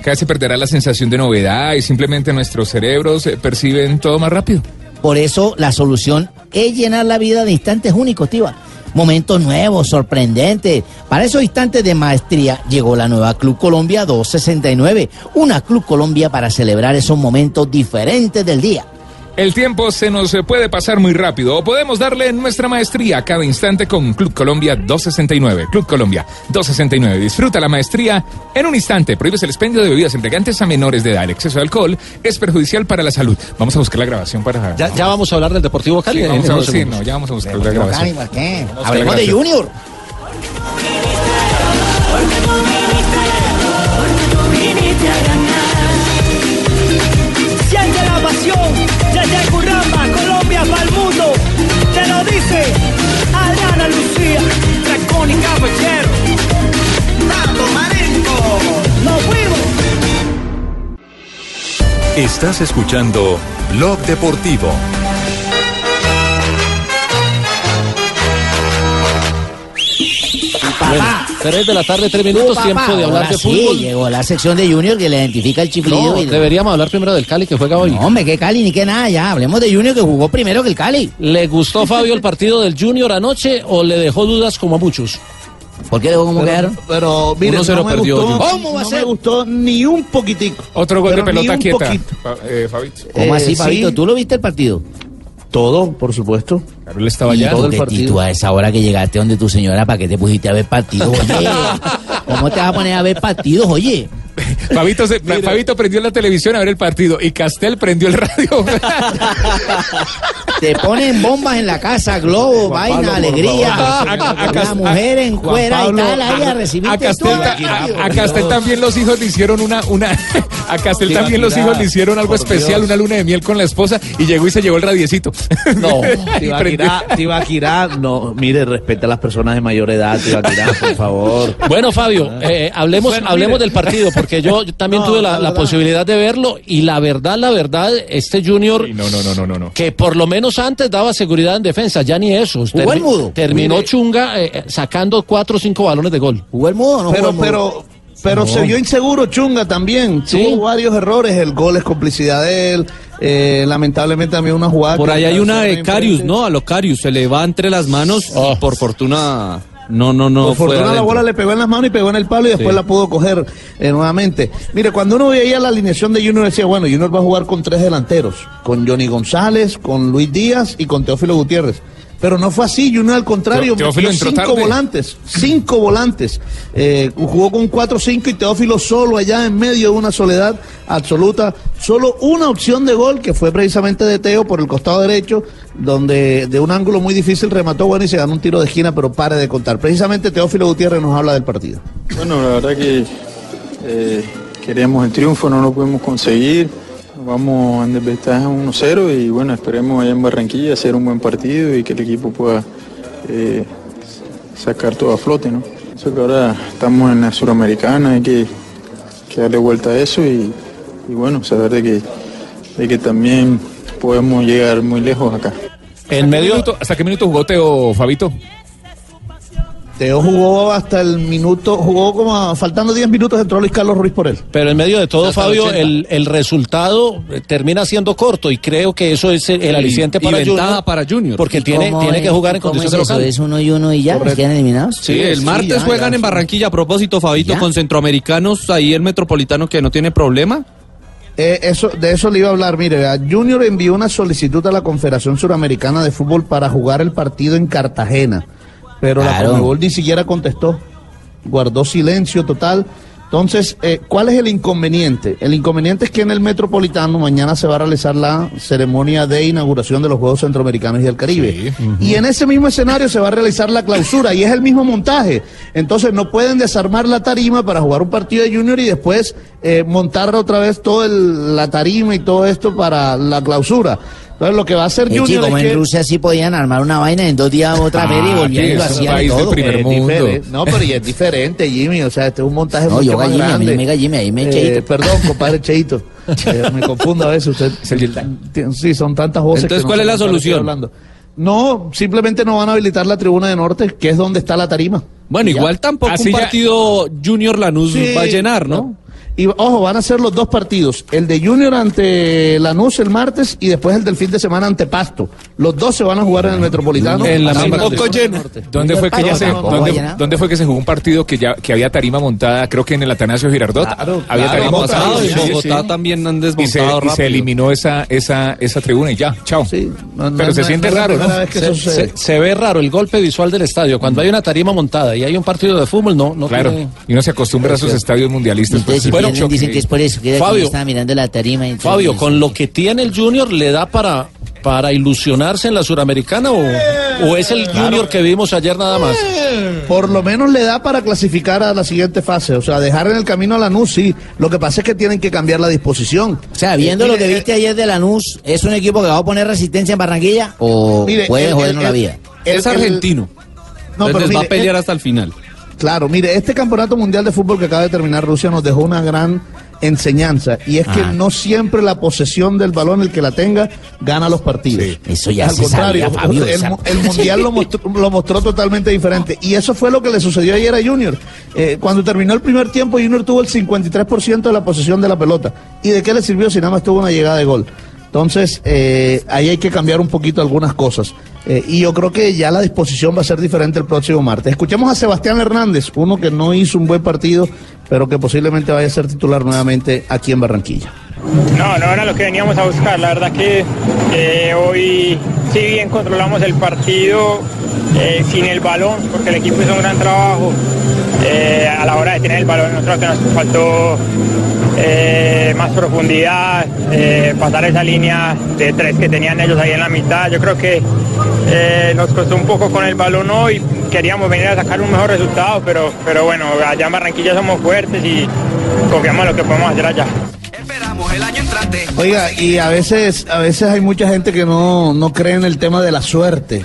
Cada vez se perderá la sensación de novedad y simplemente nuestros cerebros eh, perciben todo más rápido. Por eso la solución es llenar la vida de instantes únicos, Tiva. Momentos nuevos, sorprendentes. Para esos instantes de maestría llegó la nueva Club Colombia 269. Una Club Colombia para celebrar esos momentos diferentes del día. El tiempo se nos eh, puede pasar muy rápido o podemos darle nuestra maestría a cada instante con Club Colombia 269. Club Colombia 269. Disfruta la maestría en un instante. Prohíbes el expendio de bebidas embriagantes a menores de edad. El exceso de alcohol es perjudicial para la salud. Vamos a buscar la grabación para... Ya, ya vamos a hablar del Deportivo Cali. Sí, en vamos a, unos sí, segundos. no, ya vamos a buscar la grabación. Hablemos de. Junior. Siente la pasión desde Curramba, Colombia para el mundo. Te lo dice Adriana Lucía, Dracón y Caballero. Tato Marenco. Nos fuimos. Estás escuchando Blog Deportivo. Bueno, tres de la tarde, tres minutos, tiempo de hablar Ahora de sí, fútbol. llegó la sección de Junior que le identifica el chiflido. No, y- deberíamos hablar primero del Cali que juega hoy. No, hombre, que Cali ni que nada, ya. Hablemos de Junior que jugó primero que el Cali. ¿Le gustó Fabio el partido del Junior anoche o le dejó dudas como a muchos? ¿Por qué cómo Pero, quedaron? pero mire, 1-0 no me perdió gustó. ¿Cómo va a no ser? me gustó ni un poquitico. Otro gol de pelota quieta. eh, Fabito. ¿Cómo Eh, así, sí. Fabito? ¿Tú lo viste el partido? Todo, por supuesto. Claro, él estaba allá. todo el partido. tú a esa hora que llegaste donde tu señora, ¿para qué te pusiste a ver partidos? Oye, *laughs* ¿cómo te vas a poner a ver partidos, oye? *laughs* Fabito, se- Fabito prendió la televisión a ver el partido y Castel prendió el radio. Te ponen bombas en la casa, globo, vaina, Pablo, alegría. A- a- a la mujer en Juan cuera y tal, ahí a recibirte A Castel, a, a Castel también los hijos le hicieron una, una *laughs* a Castel también los hijos le hicieron algo especial, una luna de miel con la esposa y llegó y se llevó el radiecito. *laughs* No. Tibaquirá, Tibaquirá, no, mire, respete a las personas de mayor edad, Tibaquirá, por favor. Bueno, Fabio, eh, hablemos, Bueno, hablemos mire. del partido, porque yo, yo *laughs* también No, tuve la, la la verdad. posibilidad de verlo y la verdad, la verdad, este Junior, Uy, No, no, no, no, no, no. que por lo menos antes daba seguridad en defensa, ya ni eso. Jugó el mudo. Terminó Mire. Chunga eh, sacando cuatro o cinco balones de gol. ¿Jugó el mudo o no Pero, jugó el mudo? pero, pero No. se vio inseguro Chunga también. Tuvo varios errores. El gol es complicidad de él. Eh, lamentablemente también una jugada. Por ahí hay una de. Carius, ¿no? A lo Carius, se le va entre las manos y por fortuna, no, no, no. Por fortuna la bola le pegó en las manos y pegó en el palo y después Sí. la pudo coger eh, nuevamente. Mire, cuando uno veía la alineación de Junior decía, bueno, Junior va a jugar con tres delanteros, con Johnny González, con Luis Díaz y con Teófilo Gutiérrez. Pero no fue así, Junior al contrario, Teófilo metió cinco tarde. volantes, cinco volantes. Eh, jugó con 4-5 y Teófilo solo allá en medio de una soledad absoluta. Solo una opción de gol que fue precisamente de Teo por el costado derecho, donde de un ángulo muy difícil remató bueno y se ganó un tiro de esquina, pero pare de contar. Precisamente Teófilo Gutiérrez nos habla del partido. Bueno, la verdad que eh, queríamos el triunfo, no lo pudimos conseguir. Vamos en desventaja 1-0 y bueno, esperemos allá en Barranquilla hacer un buen partido y que el equipo pueda eh, sacar todo a flote, ¿no? Pienso que ahora estamos en la Suramericana, hay que, darle vuelta a eso y, y bueno, saber de que, de que también podemos llegar muy lejos acá. En medio... ¿Hasta qué minuto jugó Teo, Fabito? Teo jugó hasta el minuto, jugó como a- faltando 10 minutos entró Luis Carlos Ruiz por él. Pero en medio de todo, Hasta Fabio, 80. el, el resultado eh, termina siendo corto y creo que eso es el, aliciente y para Junior. para Junior. Porque ¿Y tiene, tiene es- que jugar en de es local. ¿Es uno y uno y ya, quedan eliminados. Sí, el martes ya, juegan ya, en. Barranquilla a propósito, Fabito, Ya. con centroamericanos, ahí el metropolitano que no tiene problema. Eh, eso, de eso le iba a hablar. Mire, Junior envió una solicitud a la Confederación Suramericana de Fútbol para jugar el partido en Cartagena, pero la Claro. Conmebol ni siquiera contestó. Guardó silencio total. Entonces, eh, ¿cuál es el inconveniente? El inconveniente es que en el Metropolitano mañana se va a realizar la ceremonia de inauguración de los Juegos Centroamericanos y del Caribe. Y en ese mismo escenario se va a realizar la clausura y es el mismo montaje. Entonces no pueden desarmar la tarima para jugar un partido de Junior y después eh, montar otra vez toda la tarima y todo esto para la clausura. Entonces lo que va a hacer Eh, Junior chico, es como que... en Rusia sí podían armar una vaina en dos días otra Ah, vez y volvían y lo hacían todo. primer Es mundo. No, pero y es diferente, Jimmy. O sea, este es un montaje No, mucho yo más a mí grande. me gallina, ahí me Eh, Cheito. perdón, compadre Cheito. *laughs* Eh, me confundo a veces. Usted, sí, son tantas voces. Entonces, que no ¿cuál sé es la solución? hablando. No, simplemente no van a habilitar la tribuna de norte, que es donde está la tarima. Bueno, ya. igual tampoco Así un ya- partido Junior Lanús Sí, va a llenar, ¿no? Y ojo, van a ser los dos partidos, el de Junior ante Lanús el martes y después el del fin de semana ante Pasto. Los dos se van a jugar en el Metropolitano. En la Así misma. ¿Dónde fue que ya se, dónde, fue que se jugó un partido que ya que había tarima montada? Creo que en el Atanasio Girardot Claro, había claro, tarima montada. Sí, Bogotá sí. también han Y se, desmontado y se eliminó esa, esa, esa tribuna y ya, chao. Sí, no- no- Pero se no- siente raro, ¿no? Se, ve raro el golpe visual del estadio. Cuando hay una tarima montada y hay un partido de fútbol, no, no Claro, tiene- y uno se acostumbra a esos estadios mundialistas. Ustedes choque. dicen que es por eso, que Fabio. estaba mirando la tarima. y Fabio, con lo que tiene el Junior, ¿le da para, para ilusionarse en la Suramericana o, o es el Junior que vimos ayer nada más? Por lo menos le da para clasificar a la siguiente fase. O sea, dejar en el camino a Lanús, sí. Lo que pasa es que tienen que cambiar la disposición. O sea, viendo Eh, lo que viste ayer de Lanús, ¿es un equipo que va a poner resistencia en Barranquilla o Mire, puede jodernos la vida? Es argentino. No, pero Entonces va a pelear el- hasta el final. Claro, mire, este campeonato mundial de fútbol que acaba de terminar Rusia nos dejó una gran enseñanza y es que Ajá. no siempre la posesión del balón, el que la tenga, gana los partidos. Eso ya Al se contrario, sabía, Fabio, el, el mundial lo mostró, lo mostró totalmente diferente y eso fue lo que le sucedió ayer a Junior. Eh, cuando terminó el primer tiempo, Junior tuvo el 53% de la posesión de la pelota. ¿Y de qué le sirvió si nada más tuvo una llegada de gol? Entonces, eh, ahí hay que cambiar un poquito algunas cosas. Eh, y yo creo que ya la disposición va a ser diferente el próximo martes. Escuchemos a Sebastián Hernández, uno que no hizo un buen partido, pero que posiblemente vaya a ser titular nuevamente aquí en Barranquilla. No, no era lo que veníamos a buscar. La verdad que eh, hoy, si bien controlamos el partido eh, sin el balón, porque el equipo hizo un gran trabajo a la hora de tener el balón, nosotros nos faltó eh, más profundidad, eh, pasar esa línea de tres que tenían ellos ahí en la mitad. Yo creo que eh, nos costó un poco con el balón hoy. Queríamos venir a sacar un mejor resultado, pero, pero bueno, allá en Barranquilla somos fuertes y confiamos en lo que podemos hacer allá. Oiga, y a veces, a veces hay mucha gente que no, no cree en el tema de la suerte.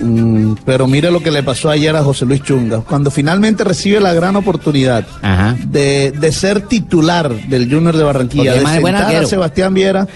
Mm, pero mire lo que le pasó ayer a José Luis Chunga. Cuando finalmente recibe la gran oportunidad de, de ser titular del Junior de Barranquilla, Porque de sentar a. Sebastián Viera,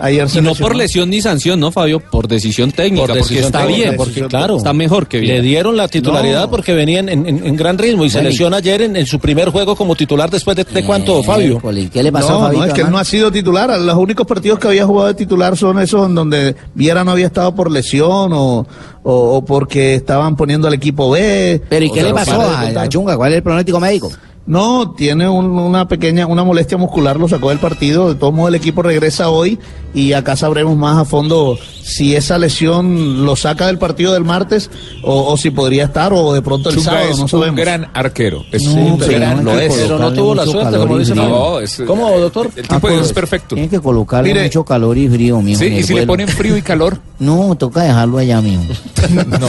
ayer se Y no lesionó. por lesión ni sanción, ¿no, Fabio? Por decisión técnica, Por porque decisión está técnica, bien, porque claro, está mejor que bien. Le dieron la titularidad No. porque venían en, en- en gran ritmo y se Bueno, lesiona ayer en, en su primer juego como titular después de, de cuánto, Fabio. ¿Qué le pasó no, a Fabito? no, es que él no ha sido titular. Los únicos partidos que había jugado de titular son esos en donde Viera no había estado por lesión o, o, o porque estaban poniendo al equipo B. ¿Pero y qué le pasó a, a Chunga? ¿Cuál es el pronóstico médico? No, tiene un- una pequeña, una molestia muscular, lo sacó del partido. De todos modos, el equipo regresa hoy y acá sabremos más a fondo si esa lesión lo saca del partido del martes o, o si podría estar o de pronto el Chunga sábado, es no un sabemos. gran arquero. Es No, un pero gran no, lo es. Pero no tuvo la suerte, como dice. No, es, ¿Cómo, doctor? El tipo de Dios es perfecto. Tiene que colocarle Mire. mucho calor y frío, mijo. Sí, y si le ponen frío y calor. *laughs* No, toca dejarlo allá, mijo. *laughs*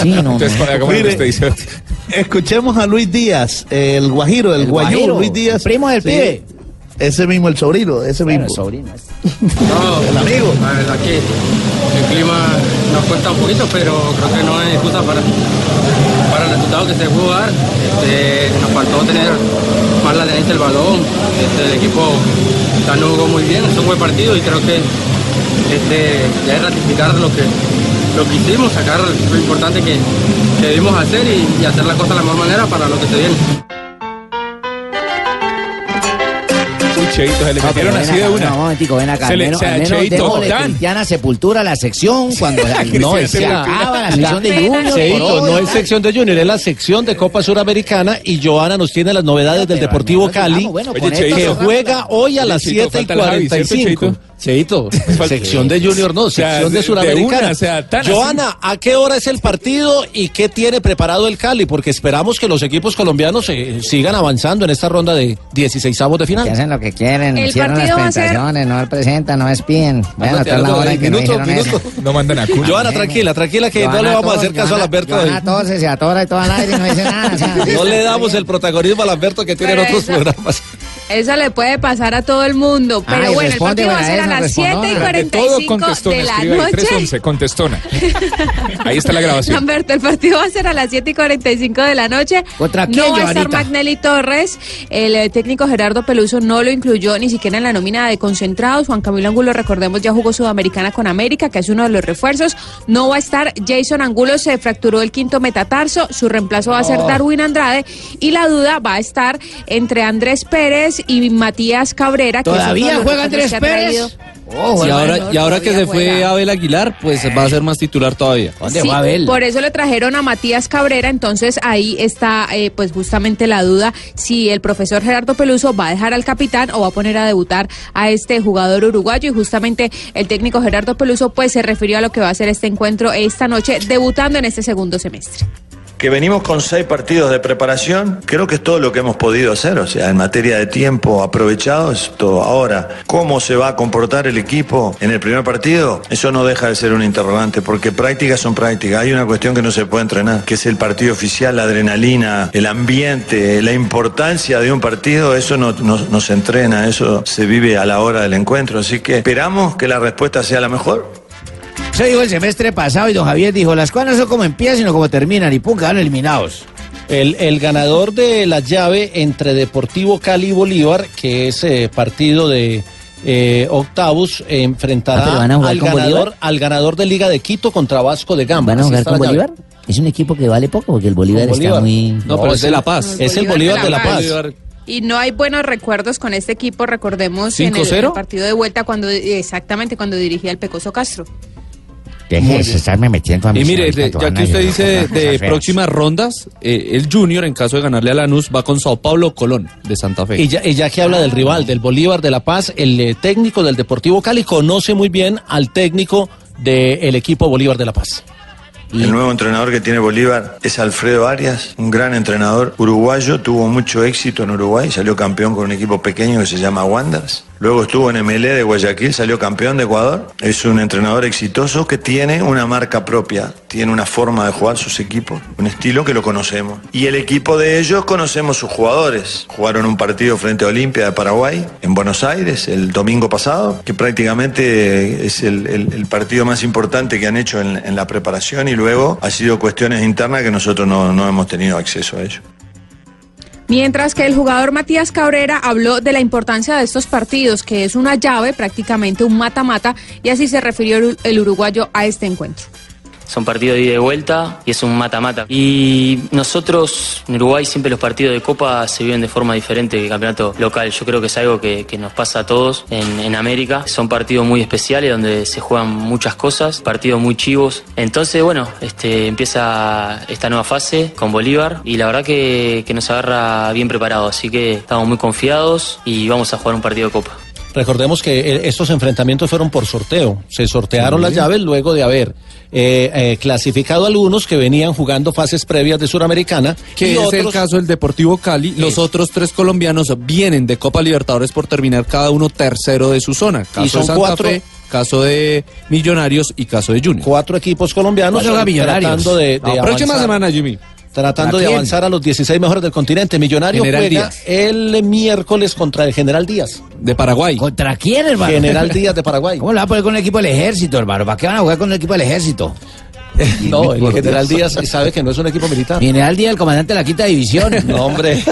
Sí, no, Entonces, no. lo que Mire, usted dice. Escuchemos a Luis Díaz, el guajiro, el, El Luis Díaz. el primo del Sí, pibe. Ese mismo, el sobrino, ese mismo. sobrino. *laughs* No, El amigo. La verdad que el clima nos cuesta un poquito, pero creo que no es excusa para, para el resultado que se pudo dar. Este, nos faltó tener más la tenencia del balón. Este, el equipo no jugó muy bien, es un buen partido y creo que este, ya es ratificar lo que, lo que hicimos, sacar lo importante que, que debimos hacer y, y hacer la cosa de la mejor manera para lo que se viene. Cheito, se le No, metieron ven así de una. no, un momentico, ven acá. Se le- menos, se- al menos Cheito, tan. Cristiana Sepultura la sección cuando *laughs* no, se acaba la sección de La- Junior. Cheito, no es sección de Junior, es la sección de Copa Suramericana y Joana nos tiene las novedades del Deportivo Cali que juega hoy a las Cheito, 7 y falta el Javi, ¿cierto, 45. Cheito, *laughs* sección de Junior no, O sea, sección de- Suramericana. una, o sea, tan así. Joana, ¿a qué hora es el partido y qué tiene preparado el Cali? Porque esperamos que los equipos colombianos eh, sigan avanzando en esta ronda de 16 avos de final. Que hacen lo que quieren, El cierran las partido va a ser- presentaciones, no presentan, no despiden. Bueno, es la hora en que no eso. No mandan a culo. Joana, tranquila, tranquila que no le vamos a hacer caso a Johanna- Lamberto. Johanna tose, se atora y toda al aire y no dice nada. o sea, No le damos el protagonismo a Lamberto que tiene en otros esa- programas. Eso le puede pasar a todo el mundo. Pero Ay, bueno, *laughs* el partido va a ser a las 7 y respondona. De todo 45 contestona, de la noche. 311, contestona. Ahí está la grabación. Lamberto, el partido va a ser a las 7 y 45 de la noche. ¿Contra quién, No va a estar? Magnelli Torres. El eh, técnico Gerardo Peluso no lo incluyó ni siquiera en la nómina de concentrados. Juan Camilo Angulo, recordemos, ya jugó Sudamericana con América, que es uno de los refuerzos. No va a estar Jason Angulo, se fracturó el quinto metatarso. Su reemplazo va a ser Oh. Darwin Andrade. Y la duda va a estar entre Andrés Pérez y Matías Cabrera. que ¿Todavía los juega Andrés que ha Pérez? traído. Oh, y ahora, y ahora que se fue juega. Abel Aguilar, pues va a ser más titular todavía. ¿Dónde Sí, va Abel? Por eso le trajeron a Matías Cabrera, entonces ahí está eh, pues justamente la duda si el profesor Gerardo Peluso va a dejar al capitán o va a poner a debutar a este jugador uruguayo y justamente el técnico Gerardo Peluso pues se refirió a lo que va a ser este encuentro esta noche debutando en este segundo semestre. Que venimos con seis partidos de preparación, creo que es todo lo que hemos podido hacer, o sea, en materia de tiempo aprovechado es todo. Ahora, ¿cómo se va a comportar el equipo en el primer partido? Eso no deja de ser un interrogante, porque prácticas son prácticas. Hay una cuestión que no se puede entrenar, que es el partido oficial, la adrenalina, el ambiente, la importancia de un partido, eso no, no- se entrena, eso se vive a la hora del encuentro. Así que esperamos que la respuesta sea la mejor. Se dijo el semestre pasado y don Javier dijo, las cosas no son como empiezan, sino como terminan y pum, quedaron eliminados. El, el ganador de la llave entre Deportivo Cali y Bolívar, que es eh, partido de eh, octavos, eh, enfrentará Ah, ¿pero van a jugar al, ganador, Bolívar? al ganador de Liga de Quito contra Vasco de Gama. ¿Van a jugar con llave. Bolívar? Es un equipo que vale poco porque el Bolívar, está muy... No, pero es de La Paz. Es el Bolívar de La Paz. Y no hay buenos recuerdos con este equipo, recordemos en el, 5-0. el partido de vuelta cuando exactamente cuando dirigía el Pecoso Castro. Deje de estarme metiendo a Y mis mire, señorita de- ya que usted dice de, próximas rondas, eh, el Junior, en caso de ganarle a Lanús, va con Sao Paulo Colón de Santa Fe. Y ya, y ya que habla del rival, del Bolívar de La Paz, el eh, técnico del Deportivo Cali conoce muy bien al técnico del equipo Bolívar de La Paz. El nuevo entrenador que tiene Bolívar es Alfredo Arias, un gran entrenador uruguayo, tuvo mucho éxito en Uruguay, salió campeón con un equipo pequeño que se llama Wanderers. Luego estuvo en MLE de Guayaquil, salió campeón de Ecuador. Es un entrenador exitoso que tiene una marca propia, tiene una forma de jugar sus equipos, un estilo que lo conocemos. Y el equipo de ellos conocemos sus jugadores. Jugaron un partido frente a Olimpia de Paraguay en Buenos Aires el domingo pasado, que prácticamente es el, partido más importante que han hecho en, en la preparación y luego ha sido cuestiones internas que nosotros no, no hemos tenido acceso a ello. Mientras que el jugador Matías Cabrera habló de la importancia de estos partidos, que es una llave, prácticamente un mata-mata, y así se refirió el- uruguayo a este encuentro. Son partidos de ida y vuelta y es un mata-mata. Y nosotros en Uruguay siempre los partidos de Copa se viven de forma diferente que el campeonato local. Yo creo que es algo que, que nos pasa a todos en, en América. Son partidos muy especiales donde se juegan muchas cosas, partidos muy chivos. Entonces, bueno, este, empieza esta nueva fase con Bolívar y la verdad que, que nos agarra bien preparados. Así que estamos muy confiados y vamos a jugar un partido de Copa. Recordemos que eh, estos enfrentamientos fueron por sorteo. Se sortearon las llaves luego de haber eh, eh, clasificado algunos que venían jugando fases previas de Suramericana. Que y es el caso del Deportivo Cali. Los otros tres colombianos vienen de Copa Libertadores por terminar cada uno tercero de su zona. Caso son de Santa cuatro- Fe, caso de Millonarios y caso de Junior. Cuatro equipos colombianos Millonarios. tratando de, de La próxima semana, Jimmy. Tratando ¿A de avanzar a los 16 mejores del continente. Millonario General juega Díaz. el miércoles contra el General Díaz. De Paraguay. ¿Contra quién, hermano? General *laughs* Díaz de Paraguay. ¿Cómo le va a poner con el equipo del ejército, hermano? ¿Para qué van a jugar con el equipo del ejército? *laughs* No, el General. Díaz sabe que no es un equipo militar. General Díaz, el comandante de la quinta división. *laughs* No, hombre.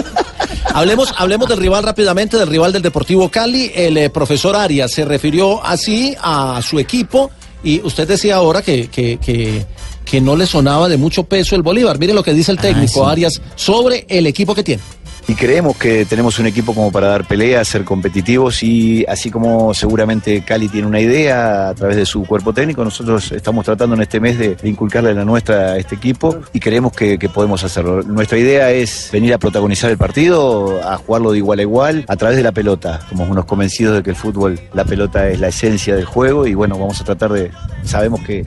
hablemos, hablemos del rival rápidamente, del rival del Deportivo Cali. El eh, profesor Arias se refirió así a su equipo Y usted decía ahora que, que, que, que no le sonaba de mucho peso el Bolívar. Mire lo que dice el técnico Arias sobre el equipo que tiene. Y creemos que tenemos un equipo como para dar pelea, ser competitivos y así como seguramente Cali tiene una idea a través de su cuerpo técnico, nosotros estamos tratando en este mes de, inculcarle la nuestra a este equipo y creemos que podemos hacerlo. Nuestra idea es venir a protagonizar el partido, a jugarlo de igual a igual a través de la pelota. Somos unos convencidos de que el fútbol, la pelota es la esencia del juego y bueno, vamos a tratar de, sabemos que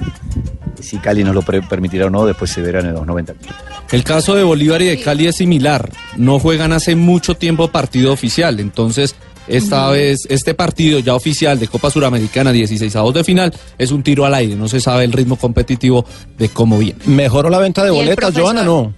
si Cali nos lo permitirá o no, después se verán en los 90 minutos. El caso de Bolívar y de Cali es similar. No juegan hace mucho tiempo partido oficial. Entonces, esta vez, este partido ya oficial de Copa Suramericana, 16 avos de final, es un tiro al aire. No se sabe el ritmo competitivo de cómo viene. ¿Mejoró la venta de ¿Y el boletas? Joana? No.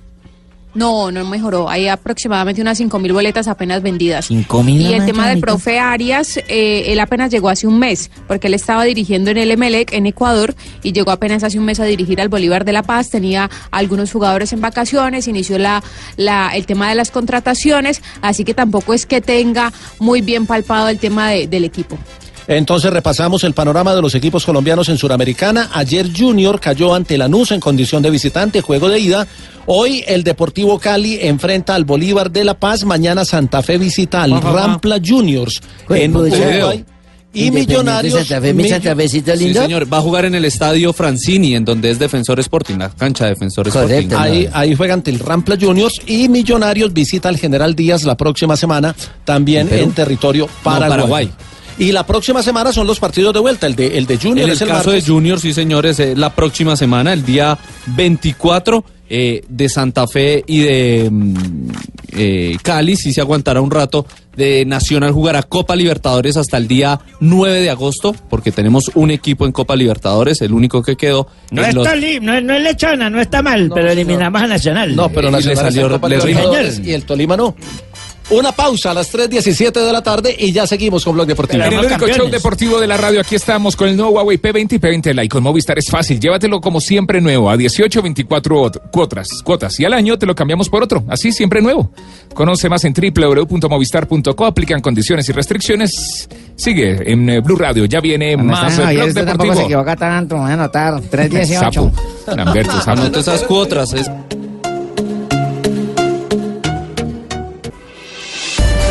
No, no mejoró. Hay aproximadamente unas 5.000 boletas apenas vendidas. 5.000 Y el tema del profe Arias, eh, él apenas llegó hace un mes, porque él estaba dirigiendo en el Emelec, en Ecuador, y llegó apenas hace un mes a dirigir al Bolívar de La Paz. Tenía algunos jugadores en vacaciones, inició la, la, el tema de las contrataciones, así que tampoco es que tenga muy bien palpado el tema de- del equipo. Entonces repasamos el panorama de los equipos colombianos en Suramericana. Ayer Junior cayó ante Lanús en condición de visitante, juego de ida. Hoy el Deportivo Cali enfrenta al Bolívar de La Paz. Mañana Santa Fe visita al Ajá, ajá. Rampla Juniors en. Uruguay. Y Millonarios. Santa Fe, mi Santa Fecito Sí, lindo. señor. Va a jugar en el estadio Francini, en donde es Defensor Sporting, la cancha de Defensor Sporting. Ahí, ahí juega ante el Rampla Juniors y Millonarios visita al General Díaz la próxima semana, también ¿En territorio No, paraguay. Y la próxima semana son los partidos de vuelta. El de, el de Junior En el es el caso martes. de Junior, sí señores, eh, la próxima semana, el día 24 eh, de Santa Fe y de mm, eh, Cali, sí se aguantará un rato. De Nacional jugará Copa Libertadores hasta el día 9 de agosto, porque tenemos un equipo en Copa Libertadores, el único que quedó. No en es, los- no, es- no es lechona, no está mal, pero eliminamos a Nacional. No, pero Y le Nacional salió- está le y el Tolima no. Una pausa a las 3.17 de la tarde y ya seguimos con Blog Deportivo. En el único show deportivo de la radio, aquí estamos con el nuevo Huawei P20 y P20 Lite. Con Movistar es fácil, llévatelo como siempre nuevo, a 18, 24 ot- cuotas, cuotas. Y al año te lo cambiamos por otro, así siempre nuevo. Conoce más en www.movistar.co, aplican condiciones y restricciones. Sigue en eh, Blue Radio, ya viene más Ayer Blog usted tampoco se Deportivo. equivoca tanto, voy a anotar. 318. Sapo. Lamberto, sapo. Anote esas cuotas. Es...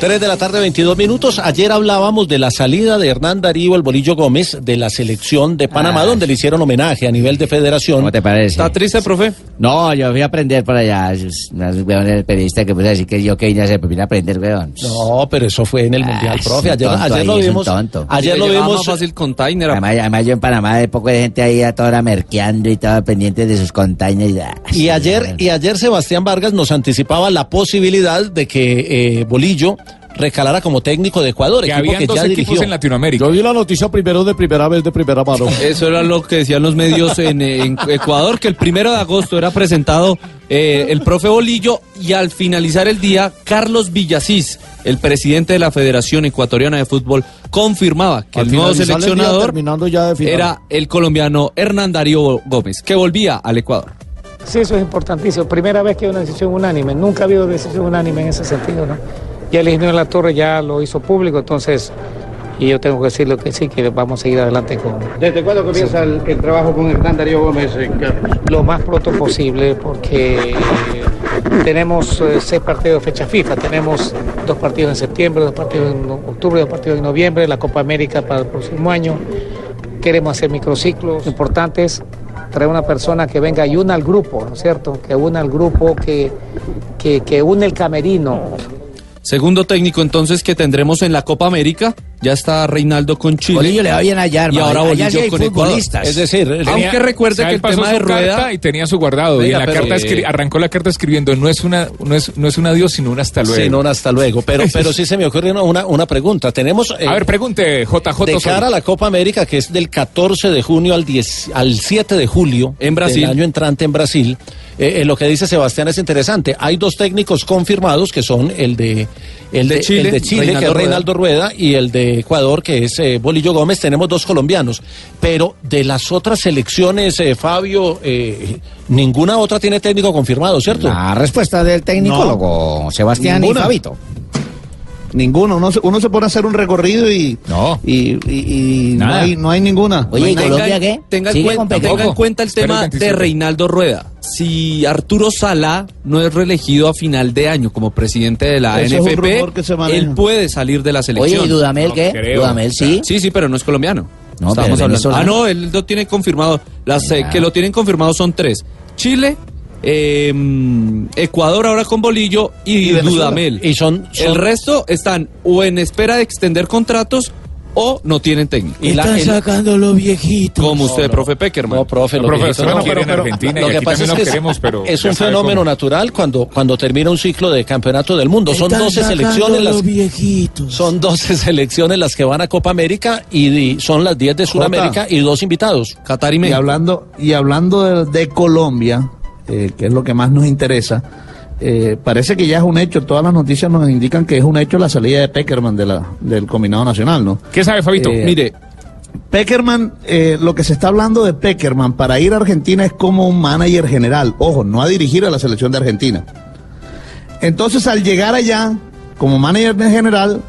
3 de la tarde, 22 minutos. Ayer hablábamos de la salida de Hernán Darío, el Bolillo Gómez, de la selección de Panamá, Ah. donde le hicieron homenaje a nivel de federación. ¿Cómo te parece? ¿Está triste, profe? No, yo fui a aprender por allá. Weón, el periodista que puso a decir que yo que vine a hacer, pues vine a aprender, weón. No, pero eso fue en el Mundial, es profe. Ayer, tonto ayer ahí, lo es un vimos. tonto. Ayer lo vimos. fácil container. Además, además yo en Panamá de poco de gente ahí a toda hora merqueando y todo pendiente de sus containers. Ah, Y sí, ayer, y ayer Sebastián Vargas nos anticipaba la posibilidad de que eh, Bolillo recalara como técnico de Ecuador, Que equipo habían que dos ya equipos dirigió. en Latinoamérica. Yo vi la noticia primero de primera vez, de primera mano. *laughs* Eso era lo que decían los medios en, en Ecuador, que el primero de agosto era presentado eh, el profe Bolillo y al finalizar el día, Carlos Villasís, el presidente de la Federación Ecuatoriana de Fútbol, confirmaba que Al el nuevo el seleccionador terminando ya de final. era el colombiano Hernán Darío Gómez, que volvía al Ecuador. Sí, eso es importantísimo. Primera vez que hay una decisión unánime. Nunca ha habido decisión unánime en ese sentido, ¿no? Ya el ingeniero de la Torre ya lo hizo público, entonces, y yo tengo que decirlo que sí, que vamos a seguir adelante con... ¿Desde cuándo comienza el, el trabajo con Hernán Darío Gómez, eh, Carlos? Lo más pronto posible, porque eh, tenemos eh, seis partidos de fecha FIFA. Tenemos dos partidos en septiembre, dos partidos en octubre, dos partidos en noviembre, la Copa América para el próximo año. Queremos hacer microciclos importantes, traer una persona que venga y una al grupo, ¿no es cierto? Que una al grupo, que, que, que une el camerino. Segundo técnico entonces que tendremos en la Copa América, ya está Reinaldo con Chile. Bolillo le va bien allá, Y hermano. ahora Allá Bolillo sí hay con futbolistas. Es decir, Tenía- Aunque recuerde o sea, que el pasó tema su de rueda carta y tenía su guardado y Venga, en la pero, carta eh, escri- arrancó la carta escribiendo no es una no es no es un adiós sino un hasta luego. Sí, no, un hasta luego. Pero, *laughs* pero sí se me ocurre una- una, pregunta. Tenemos. eh, A ver, pregunte JJ de cara a la Copa América, que es del 14 de junio al, 10, al 7 de julio. En Brasil. Del año entrante en Brasil. Eh, eh, lo que dice Sebastián es interesante. Hay dos técnicos confirmados que son el de, el de, De Chile, el de Chile, que Reinaldo es Rueda. Reinaldo Rueda, y el de Ecuador, que es eh, Bolillo Gómez. Tenemos dos colombianos. Pero de las otras selecciones, eh, Fabio, eh, ninguna otra tiene técnico confirmado, ¿cierto? La respuesta del tecnicólogo Sebastián Ninguna. y Fabito. ninguno. Uno se, uno se pone a hacer un recorrido y no, y, y- y no, hay, no hay ninguna. Oye, No hay ¿y. Colombia qué? Tenga en, ¿Sigue cuen- con tenga en cuenta el tema 27. de Reinaldo Rueda. Si Arturo Sala no es reelegido a final de año como presidente de la Ese es un NFP, él puede salir de la selección. Oye, ¿y Dudamel qué? creo. Dudamel sí. Sí, sí, pero no es colombiano. No, Estamos pero es hablando. Ah, no, él lo tiene confirmado. Las eh, que lo tienen confirmado son tres: Chile, eh, mm, Ecuador ahora con Bolillo y, Y. Dudamel. Y son, El son- resto están o en espera de extender contratos o no tienen técnico. y la- Están el- sacando los viejitos. Como usted, profe Peckerman. No, profe, No, los profe, viejitos usted no no, quiere pero- en Argentina y lo que aquí pasa también es que queremos, pero es un fenómeno cómo. natural cuando, cuando termina un ciclo de campeonato del mundo. Son Están 12 sacando selecciones las viejitos. son 12 *laughs* selecciones las que van a Copa América y, y son las 10 de Sudamérica y dos invitados. Qatar y Y México. hablando, y hablando de, de Colombia, eh, que es lo que más nos interesa, eh, parece que ya es un hecho. Todas las noticias nos indican que es un hecho la salida de Peckerman de la, del combinado nacional, ¿no? ¿Qué sabe, Fabito? Eh, Mire, Peckerman, eh, lo que se está hablando de Peckerman para ir a Argentina es como un manager general. Ojo, no a dirigir a la selección de Argentina. Entonces, al llegar allá, como manager general,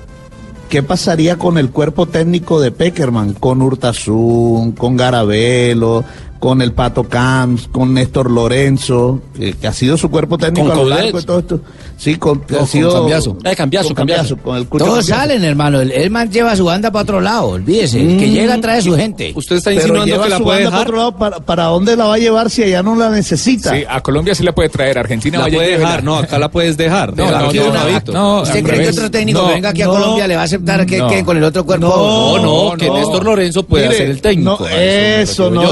¿qué pasaría con el cuerpo técnico de Peckerman? Con Hurtasun, con Garabelo, con el Pato Camps, con Néstor Lorenzo, eh, que ha sido su cuerpo técnico Con a lo largo de todo esto. Sí, con, No, ha con sido Cambiaso. Eh, Cambiaso, con Cambiaso. con el Cucho Todos salen, hermano. El, el man lleva su banda para otro lado, olvídese. El que Mm. llega trae su gente. usted está Pero insinuando lleva que la su puede banda para dejar. otro lado, ¿para, ¿para dónde la va a llevar si allá no la necesita? Sí, a Colombia sí la puede traer, Argentina La puede dejar, no, acá la puedes dejar. No, no, no, no, ¿Usted cree que otro técnico venga aquí a Colombia le va a aceptar que con el otro cuerpo? No, no, que no. Néstor Lorenzo puede ser el técnico. eso, no yo.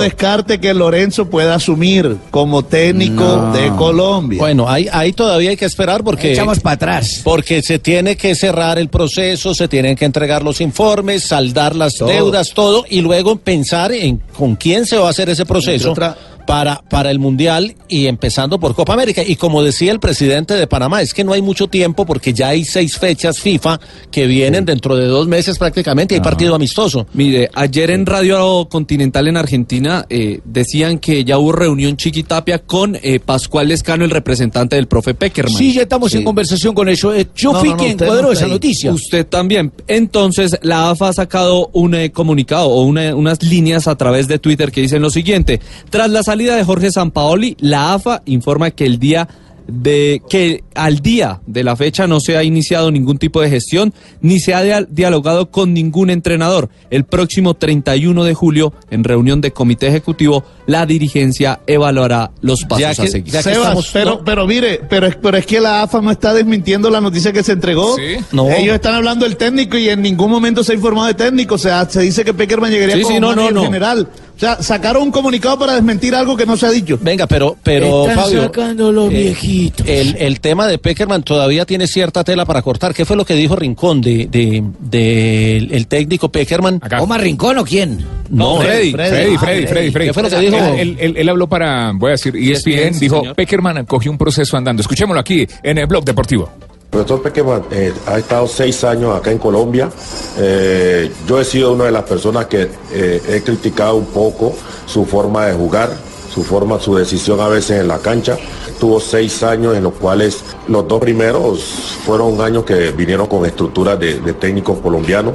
Que Lorenzo pueda asumir como técnico No. de Colombia. Bueno, ahí, ahí todavía hay que esperar porque Echamos para atrás. porque se tiene que cerrar el proceso, se tienen que entregar los informes, saldar las Todo. deudas, todo, y luego pensar en con quién se va a hacer ese proceso Entre otra- para, para el Mundial y empezando por Copa América. Y como decía el presidente de Panamá, es que no hay mucho tiempo porque ya hay seis fechas FIFA que vienen dentro de dos meses prácticamente y hay partido amistoso. Mire, ayer en Radio Continental en Argentina eh, decían que ya hubo reunión Chiquitapia con eh, Pascual Lescano, el representante del profe Peckerman. Sí, ya estamos en conversación con eso. Eh, Yo No, fui no, no, quien usted cuadró no está esa ahí. noticia. Usted también. Entonces, la AFA ha sacado un eh, comunicado o una- unas líneas a través de Twitter que dicen lo siguiente. Tras la salida de Jorge Sampaoli, la AFA informa que el día de que al día de la fecha no se ha iniciado ningún tipo de gestión ni se ha dia- dialogado con ningún entrenador. El próximo 31 de julio, en reunión de comité ejecutivo, la dirigencia evaluará los pasos Ya a seguir. ya que Sebas, estamos- pero, no. pero mire, pero, es- pero es que la AFA no está desmintiendo la noticia que se entregó. Sí. No. Ellos están hablando del técnico y en ningún momento se ha informado de técnico. O sea, se dice que Peckerman llegaría Sí, como sí, no, no, manager no. general. O sea, sacaron un comunicado para desmentir algo que no se ha dicho. Venga, pero, pero Están Fabio, sacando los eh, viejitos. El, el tema de Peckerman todavía tiene cierta tela para cortar. ¿Qué fue lo que dijo Rincón de, de, de el técnico Peckerman? Acá. ¿Omar Rincón o quién? No, Freddy, Freddy, Freddy, Freddy, Freddy. ¿Qué fue lo que dijo? Él, él- él- él habló para, voy a decir, ESPN, sí, dijo, señor. Peckerman cogió un proceso andando. Escuchémoslo aquí en el blog deportivo. Profesor Pequeman eh, ha estado seis años acá en Colombia. Eh, yo he sido una de las personas que eh, he criticado un poco su forma de jugar, su forma, su decisión a veces en la cancha. Tuvo seis años en los cuales los dos primeros fueron años que vinieron con estructuras de, técnicos colombianos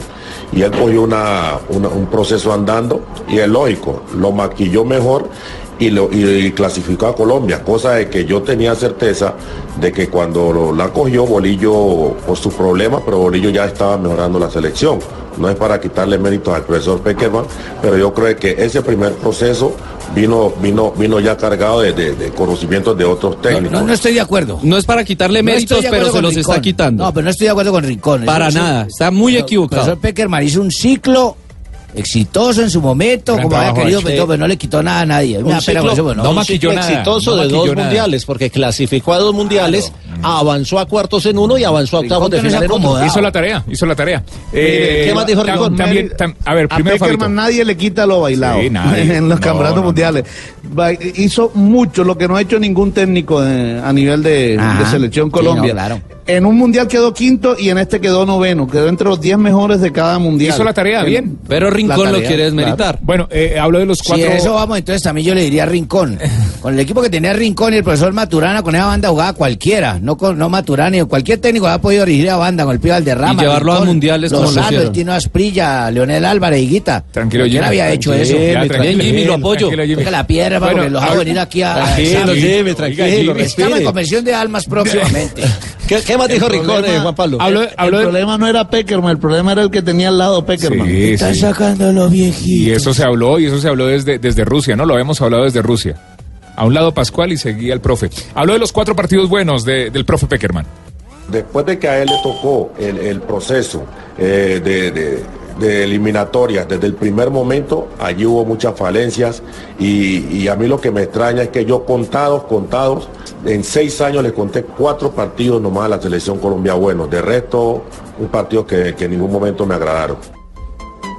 y él cogió un proceso andando y es lógico, lo maquilló mejor y, lo, y, y clasificó a Colombia, cosa de que yo tenía certeza de que cuando lo- la cogió Bolillo por sus problemas, pero Bolillo ya estaba mejorando la selección. No es para quitarle méritos al profesor Peckerman, pero yo creo que ese primer proceso vino, vino, vino ya cargado de, de- de conocimientos de otros técnicos. No, no estoy de acuerdo. No es para quitarle No méritos, pero se los está quitando. No, pero no estoy de acuerdo con Rincón. Para nada, está muy equivocado. El profesor Peckerman hizo un ciclo exitoso en su momento, Gran como había querido, pero, no le quitó nada a nadie. Me da Un pena con ciclo, eso, bueno, no un maquilló nada, exitoso no de dos nada. mundiales, porque clasificó a dos mundiales, avanzó a cuartos en uno y avanzó a octavos de final en otro. Hizo la tarea, hizo la tarea. Mire, ¿qué más dijo Rincón? También, tam- a ver, A primero Peckerman Fabito. nadie le quita lo bailado Sí, *laughs* en los No, campeonatos no, no. mundiales. Hizo mucho lo que no ha hecho ningún técnico eh, a nivel de, selección Sí, Colombia. no, claro. En un mundial quedó quinto y en este quedó noveno. Quedó entre los 10 mejores de cada mundial. Hizo la tarea bien. Pero Rincón lo quiere claro. desmeritar. Bueno, eh, hablo de los Si cuatro. a eso vamos, entonces también yo le diría Rincón. *laughs* Con el equipo que tenía Rincón y el profesor Maturana, con esa banda jugaba cualquiera. No con no Maturana, ni cualquier técnico ha podido dirigir a banda con el Pío Valderrama. Y llevarlo a mundiales como lo Lozano, hicieron. el Tino Asprilla, Leonel Álvarez, Higuita. Tranquilo, ¿Quién Jimmy, había hecho eso? tranquilo, Bien, tranquilo, Jimmy, lo apoyo. tranquilo, la piedra para Bueno, que los venir aquí a... Tranquilo, Jimmy, tranquilo, Estamos en conversión de almas próximamente. *laughs* ¿Qué, qué más dijo Rincón, eh, Juan Pablo? Hablo, El de. problema no era Peckerman, el problema era el que tenía al lado Peckerman. Sí, Están sí. sacando los viejitos. Y eso se habló, y eso se habló desde, desde Rusia, ¿no? Lo habíamos hablado desde Rusia. A un lado Pascual y seguía el profe. Habló de los cuatro partidos buenos de- del profe Peckerman. Después de que a él le tocó el, el proceso eh, de, de- de eliminatorias desde el primer momento, allí hubo muchas falencias y, y a mí lo que me extraña es que yo contados, contados, en seis años les conté cuatro partidos nomás a la selección Colombia buenos, de resto un partido que, que en ningún momento me agradaron.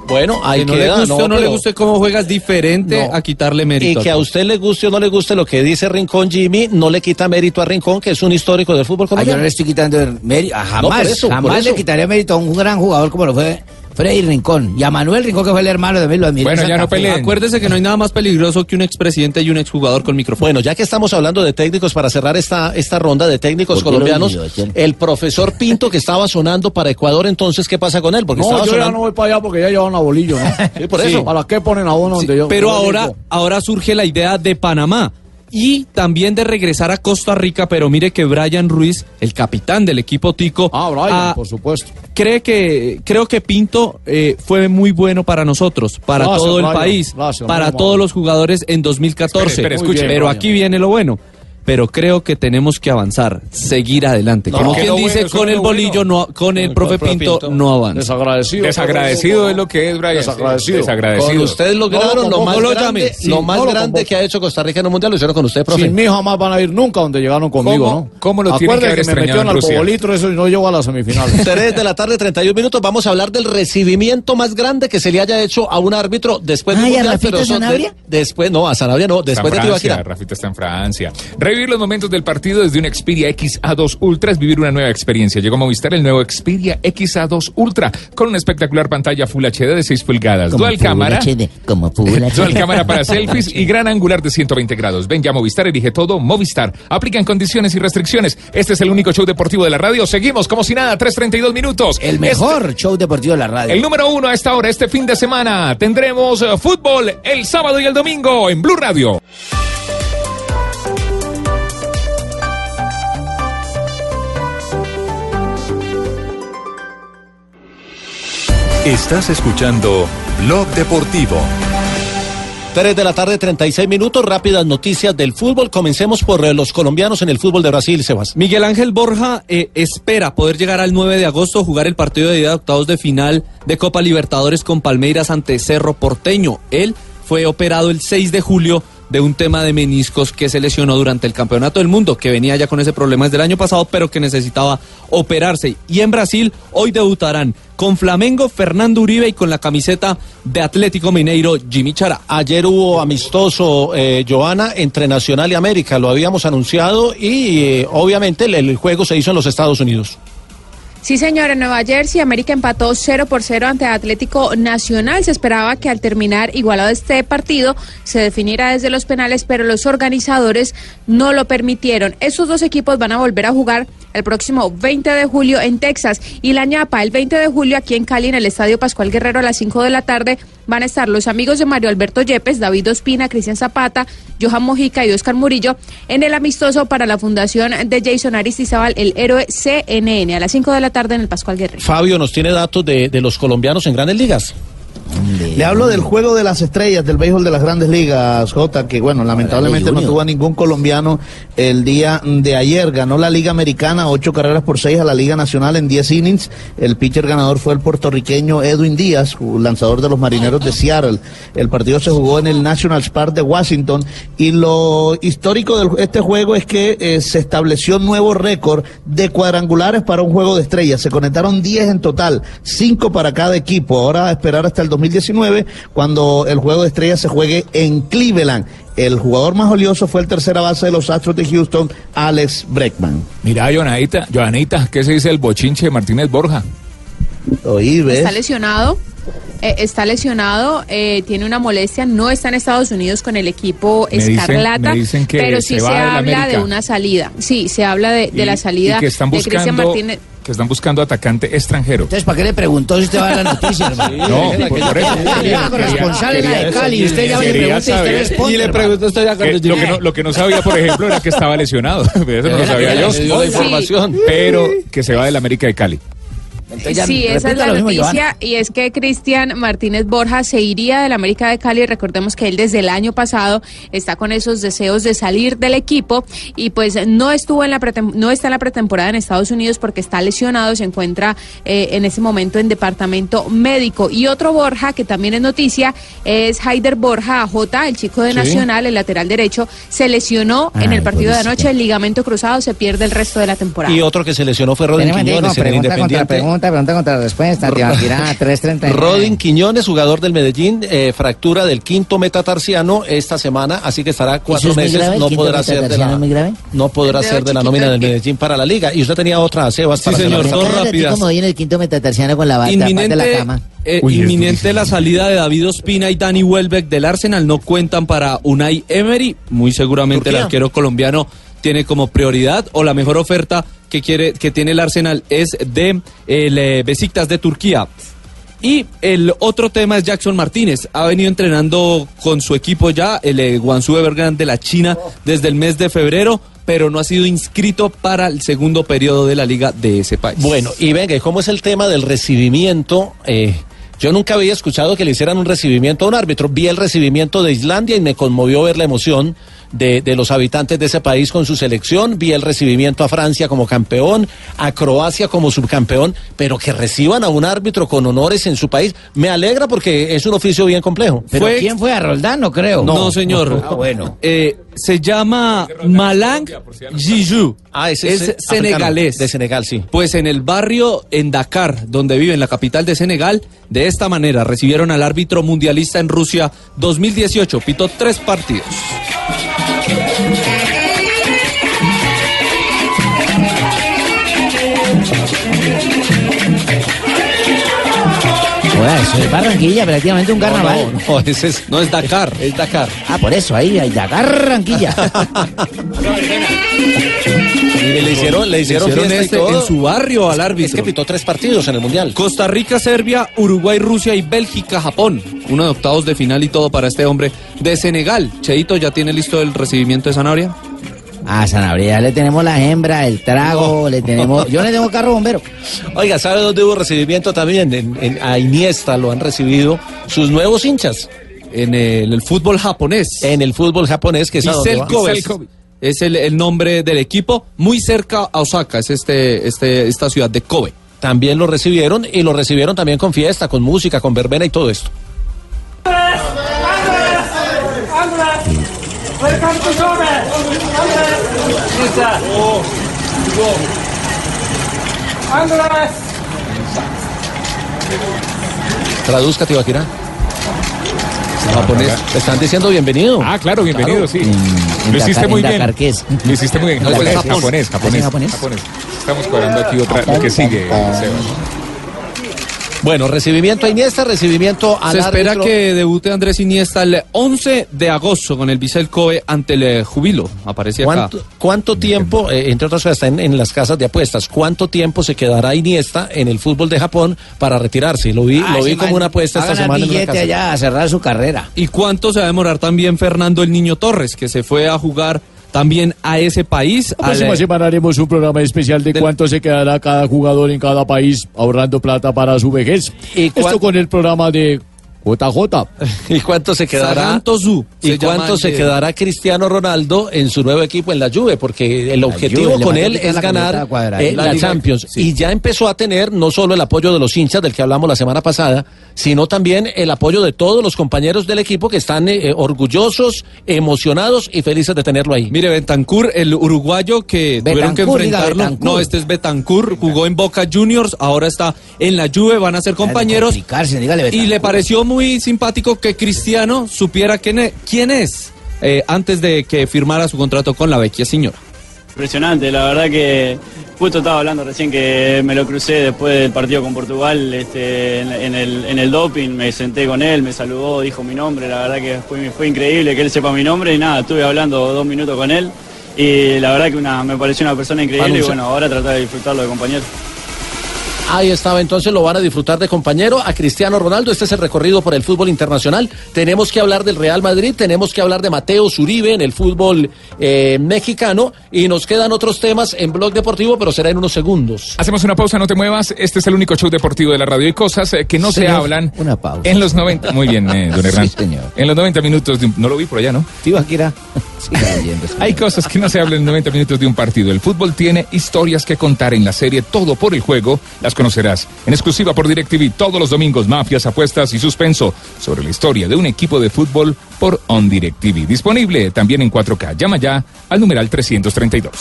Bueno, ahí Que no le guste o no le guste cómo juegas diferente No. a quitarle Y mérito. que a usted le guste o no le guste lo que dice Rincón Jimmy, no le quita mérito a Rincón, que es un histórico del fútbol Ah, yo no colombiano. le estoy quitando el mérito. ah, No, Jamás, por eso, por jamás eso. le quitaría mérito a un gran jugador como lo fue Freddy Rincón. Y a Manuel Rincón, que fue el hermano de mí, lo admiré. Bueno, en ya no peleen. Acuérdese que no hay nada más peligroso que un expresidente y un exjugador con micrófono. Bueno, ya que estamos hablando de técnicos, para cerrar esta, esta ronda de técnicos ¿Por colombianos, el profesor Pinto que estaba sonando para Ecuador, entonces, ¿qué pasa con él? Porque No, estaba yo ya no voy para allá porque ya llevan a bolillo, ¿no? *laughs* Sí, por eso. ¿Para qué ponen a uno Sí, donde yo? pero ahora, digo? ahora surge la idea de Panamá y también de regresar a Costa Rica, pero mire que Brian Ruiz, el capitán del equipo Tico, Ah, Brian, ah, por supuesto. cree que creo que Pinto eh, fue muy bueno para nosotros, para Gracias, todo el Brian. país, Gracias, para todos los jugadores en 2014. Espere, espere, Muy escuche. bien, pero aquí viene lo bueno. Pero creo que tenemos que avanzar, seguir adelante. No, Como quien dice, bueno, con el bueno. bolillo, no, con el profe Pinto, Pinto. no avanza. Desagradecido. Desagradecido es lo que es, Brian. Desagradecido. Desagradecido. Con usted lograron No lo más lo grande. Sí, lo más no grande que ha hecho Costa Rica en un mundial, lo hicieron con usted, profe. Sin mí jamás van a ir nunca donde llegaron conmigo, ¿Cómo- ¿no? cómo lo tienen que Acuérdense haber que me metieron en al Rusia? bobolitro, eso y no llegó a la semifinal. *laughs* 3 de la tarde, 31 minutos. Vamos a hablar del recibimiento más grande que se le haya hecho a un árbitro después de un ¿y a mundial, Rafita pero son de- Sanabria? después, no, a Sanabria no, después de Tibaquira. Rafita está en Francia. Revivir los momentos del partido desde un Xperia XA2 Ultra es vivir una nueva experiencia. Llegó a Movistar el nuevo Xperia XA2 Ultra con una espectacular pantalla Full HD de 6 pulgadas, Como dual Full cámara, HD, como Full *laughs* dual HD. cámara para selfies y gran angular de 120 grados. Ven ya a Movistar, elige todo, Movistar. Aplican condiciones y restricciones. Este es el único show deportivo de la radio. Seguimos como si nada, 3.32 minutos. El mejor show deportivo de la radio. El número uno a esta hora, este fin de semana, tendremos eh, fútbol el sábado y el domingo en Blue Radio. Estás escuchando Blog Deportivo. 3 de la tarde, 36 minutos. Rápidas noticias del fútbol. Comencemos por eh, los colombianos en el fútbol de Brasil, Sebas. Miguel Ángel Borja eh, espera poder llegar al 9 de agosto, jugar el partido de ida de octavos de final de Copa Libertadores con Palmeiras ante Cerro Porteño. Él fue operado el 6 de julio de un tema de meniscos que se lesionó durante el Campeonato del Mundo, que venía ya con ese problema desde el año pasado, pero que necesitaba operarse. Y en Brasil hoy debutarán con Flamengo, Fernando Uribe y con la camiseta de Atlético Mineiro, Jimmy Chara. Ayer hubo amistoso, eh, Joana, entre Nacional y América. Lo habíamos anunciado y eh, obviamente el, el juego se hizo en los Estados Unidos. Sí, señora, en Nueva Jersey, América empató 0 por 0 ante Atlético Nacional. Se esperaba que al terminar igualado este partido se definiera desde los penales, pero los organizadores no lo permitieron. Esos dos equipos van a volver a jugar el próximo 20 de julio en Texas y la ñapa el 20 de julio aquí en Cali en el Estadio Pascual Guerrero a las 5 de la tarde van a estar los amigos de Mario Alberto Yepes, David Ospina, Cristian Zapata, Johan Mojica y Oscar Murillo en el amistoso para la fundación de Jason Aristizábal, el héroe CNN, a las 5 de la tarde en el Pascual Guerrero. Fabio nos tiene datos de, de los colombianos en grandes ligas. Le hablo del juego de las estrellas del béisbol de las grandes ligas, Jota, que bueno, lamentablemente no tuvo a ningún colombiano el día de ayer. Ganó la Liga Americana, ocho carreras por seis a la Liga Nacional en diez innings. El pitcher ganador fue el puertorriqueño Edwin Díaz, lanzador de los marineros de Seattle. El partido se jugó en el National Park de Washington. Y lo histórico de este juego es que eh, se estableció un nuevo récord de cuadrangulares para un juego de estrellas. Se conectaron 10 en total, cinco para cada equipo. Ahora a esperar hasta el 2000 2019, cuando el juego de estrellas se juegue en Cleveland. El jugador más valioso fue el tercera base de los Astros de Houston, Alex Breckman. Mira, Joanita, Joanita, ¿qué se dice el bochinche de Martínez Borja? Oí, ¿ves? Está lesionado. eh, está lesionado, eh, tiene una molestia, no está en Estados Unidos con el equipo Me Escarlata, dicen que pero se sí se, habla de una salida. Sí, se habla de, de Y- la salida y que están de Cristian buscando, Martínez. Que están buscando atacante extranjero. Entonces, ¿para qué le preguntó si usted va a la noticia, hermano? No, por, por eso. Quería corresponsal en la de Cali, usted ya me le pregunta y usted responde. Y le pregunto usted ya cuando lo, que no, lo que no sabía, por ejemplo, era que estaba lesionado. *laughs* Eso no lo sabía yo. Le dio la información. Pero que se va del América de Cali. Ya Sí, esa es la mismo, noticia y es que Cristian Martínez Borja se iría del América de Cali. Recordemos que él desde el año pasado está con esos deseos de salir del equipo y pues no estuvo en la no está en la pretemporada en Estados Unidos porque está lesionado, se encuentra eh, en ese momento en departamento médico. Y otro Borja que también es noticia es Haider Borja J, el chico de Sí. Nacional, el lateral derecho, se lesionó en el partido de anoche, el ligamento cruzado, se pierde el resto de la temporada. Y otro que se lesionó fue Rodin El pregunta contra Independiente. pregunta, pregunta contra respuesta. Tibaquirá, *laughs* 3.39. Rodin Quiñones, jugador del Medellín, eh, fractura del quinto metatarsiano esta semana, así que estará cuatro es meses. No podrá ser de la, no podrá ser de la nómina del. Medellín para la liga. Y usted tenía otra, Sebas. para señor, dos rápidas. me voy en el quinto metatarsiano con la bata de la Inminente, cama. eh, Uy, inminente la salida de David Ospina y Dani Welbeck del Arsenal. No cuentan para Unai Emery. Muy seguramente el arquero colombiano tiene como prioridad o la mejor oferta que quiere que tiene el Arsenal es de el eh, Besiktas de Turquía. Y el otro tema es Jackson Martínez. Ha venido entrenando con su equipo ya, el eh, Guangzhou Evergrande de la China, desde el mes de febrero, pero no ha sido inscrito para el segundo periodo de la liga de ese país. Bueno, y venga, ¿y cómo es el tema del recibimiento? Eh, yo nunca había escuchado que le hicieran un recibimiento a un árbitro. Vi el recibimiento de Islandia y me conmovió ver la emoción de, de los habitantes de ese país con su selección. Vi el recibimiento a Francia como campeón, a Croacia como subcampeón, pero que reciban a un árbitro con honores en su país. Me alegra porque es un oficio bien complejo. ¿Pero quién fue a Roldán? No creo. No, señor. Ah, bueno. Eh, se llama Malang Jiju. Ah, ese es es, eh, senegalés. de Senegal, sí. Pues en el barrio, en Dakar, donde vive, en la capital de Senegal, de esta manera recibieron al árbitro mundialista en Rusia 2018. Pitó tres partidos. Bueno, es Barranquilla, prácticamente un carnaval. No, no, ese es, no es Dakar. Es Dakar. Ah, por eso, ahí, ahí, Dakar, Barranquilla. *laughs* Y le hicieron, le hicieron, hicieron fiesta y este todo. en su barrio al árbitro. Es que pitó tres partidos en el Mundial. Costa Rica, Serbia, Uruguay, Rusia y Bélgica, Japón. Uno de octavos de final y todo para este hombre de Senegal. Cheito, ¿ya tiene listo el recibimiento de Zanabria? A Sanabria le tenemos la hembra, el trago, le tenemos... Yo le tengo carro bombero. Oiga, ¿sabe dónde hubo recibimiento también? En, en- a Iniesta lo han recibido sus nuevos hinchas. En el, el fútbol japonés. En el fútbol japonés, que es. Es el, el nombre del equipo, muy cerca a Osaka, es este, este, esta ciudad de Kobe. También lo recibieron y lo recibieron también con fiesta, con música, con verbena y todo esto. Traduzca, Tibaquira. Japonés. Están diciendo bienvenido. Ah, claro, bienvenido, sí. en Lo hiciste muy en bien. Lo hiciste muy bien. En Japonés, japonés, ¿Es japonés, japonés? japonés. Estamos cuadrando aquí otra, lo que sigue, Sebas. Bueno, recibimiento a Iniesta, recibimiento a Se espera que debute Andrés Iniesta el 11 de agosto con el Vissel Kobe ante el eh, Jubilo. Aparece acá. ¿Cuánto, tiempo, eh, entre otras cosas, está en, en las casas de apuestas, cuánto tiempo se quedará Iniesta en el fútbol de Japón para retirarse? Lo vi, Ah, lo vi ese como man una apuesta esta semana en una casa. allá a cerrar su carrera. ¿Y cuánto se va a demorar también Fernando el Niño Torres, que se fue a jugar también a ese país? La próxima eh, semana haremos un programa especial de cuánto se quedará cada jugador en cada país ahorrando plata para su vejez. Esto con el programa de JJ. *laughs* ¿Y cuánto se quedará? Sagantosu, ¿Y se cuánto se quedará Cristiano Ronaldo en su nuevo equipo en la Juve? Porque el objetivo Juve, con él es la ganar eh, La Champions. Y ya empezó a tener no solo el apoyo de los hinchas del que hablamos la semana pasada, sino también el apoyo de todos los compañeros del equipo que están eh, eh, orgullosos, emocionados y felices de tenerlo ahí. Mire, Bentancur, el uruguayo que tuvieron que diga enfrentarlo. No, este es Betancur, jugó en Boca Juniors, ahora está en la Juve, van a ser compañeros. dígale Y le pareció muy simpático que Cristiano supiera quién es, quién es eh, antes de que firmara su contrato con la vecchia señora. Impresionante, la verdad que justo estaba hablando recién que me lo crucé después del partido con Portugal este, en, en el, en el doping, me senté con él, me saludó, dijo mi nombre, la verdad que fue, fue increíble que él sepa mi nombre y nada, estuve hablando dos minutos con él y la verdad que una, me pareció una persona increíble y bueno, ahora tratar de disfrutarlo de compañero. Ahí estaba, entonces lo van a disfrutar de compañero a Cristiano Ronaldo. Este es el recorrido por el fútbol internacional. Tenemos que hablar del Real Madrid, tenemos que hablar de Mateo Zuribe en el fútbol eh, mexicano y nos quedan otros temas en Blog Deportivo, pero será en unos segundos. Hacemos una pausa, no te muevas. Este es el único show deportivo de la radio. Hay cosas eh, que no se Señor, hablan Una pausa. en los 90. Muy bien, eh, don *laughs* Hernán. En los 90 minutos, de un- no lo vi por allá, ¿no? Tibaquira. *laughs* Hay cosas que no se hablan en 90 minutos de un partido. El fútbol tiene historias que contar en la serie Todo por el Juego. Las conocerás en exclusiva por DirecTV todos los domingos. Mafias, apuestas y suspenso sobre la historia de un equipo de fútbol por On DirecTV. Disponible también en 4K. Llama ya al numeral 332.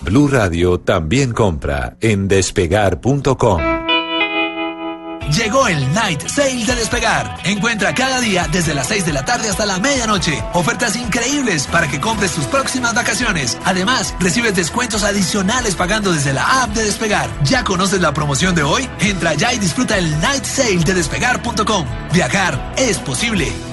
Blue Radio también compra en despegar.com. Llegó el Night Sale de Despegar. Encuentra cada día desde las 6 de la tarde hasta la medianoche ofertas increíbles para que compres tus próximas vacaciones. Además, recibes descuentos adicionales pagando desde la app de Despegar. ¿Ya conoces la promoción de hoy? Entra ya y disfruta el Night Sale de Despegar.com. Viajar es posible.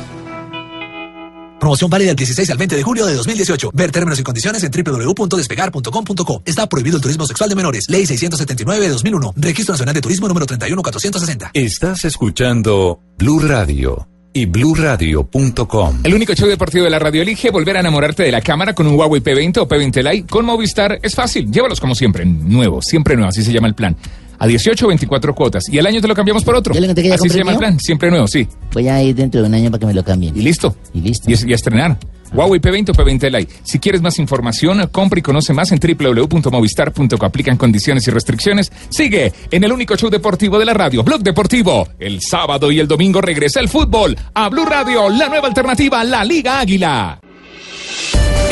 Promoción válida del 16 al 20 de julio de 2018. Ver términos y condiciones en www.despegar.com.co. Está prohibido el turismo sexual de menores. Ley 679 de 2001. Registro Nacional de Turismo número 31460. Estás escuchando Blue Radio y bluradio.com. El único show deportivo de la radio elige volver a enamorarte de la cámara con un Huawei P20 o P20 Lite con Movistar. Es fácil, llévalos como siempre, nuevo, siempre nuevo, así se llama el plan. A 18 o 24 cuotas. Y al año te lo cambiamos por otro. ¿Ya le conté que ya así se llama el mío? plan, siempre nuevo, sí. Voy a ir dentro de un año para que me lo cambien. Y listo. Y listo. Y, es- y a estrenar. Huawei P20 o P20 Lite. Si quieres más información, compra y conoce más en www.movistar.co. Aplican condiciones y restricciones. Sigue en el único show deportivo de la radio, Blog Deportivo. El sábado y el domingo regresa el fútbol a Blue Radio, la nueva alternativa, la Liga Águila.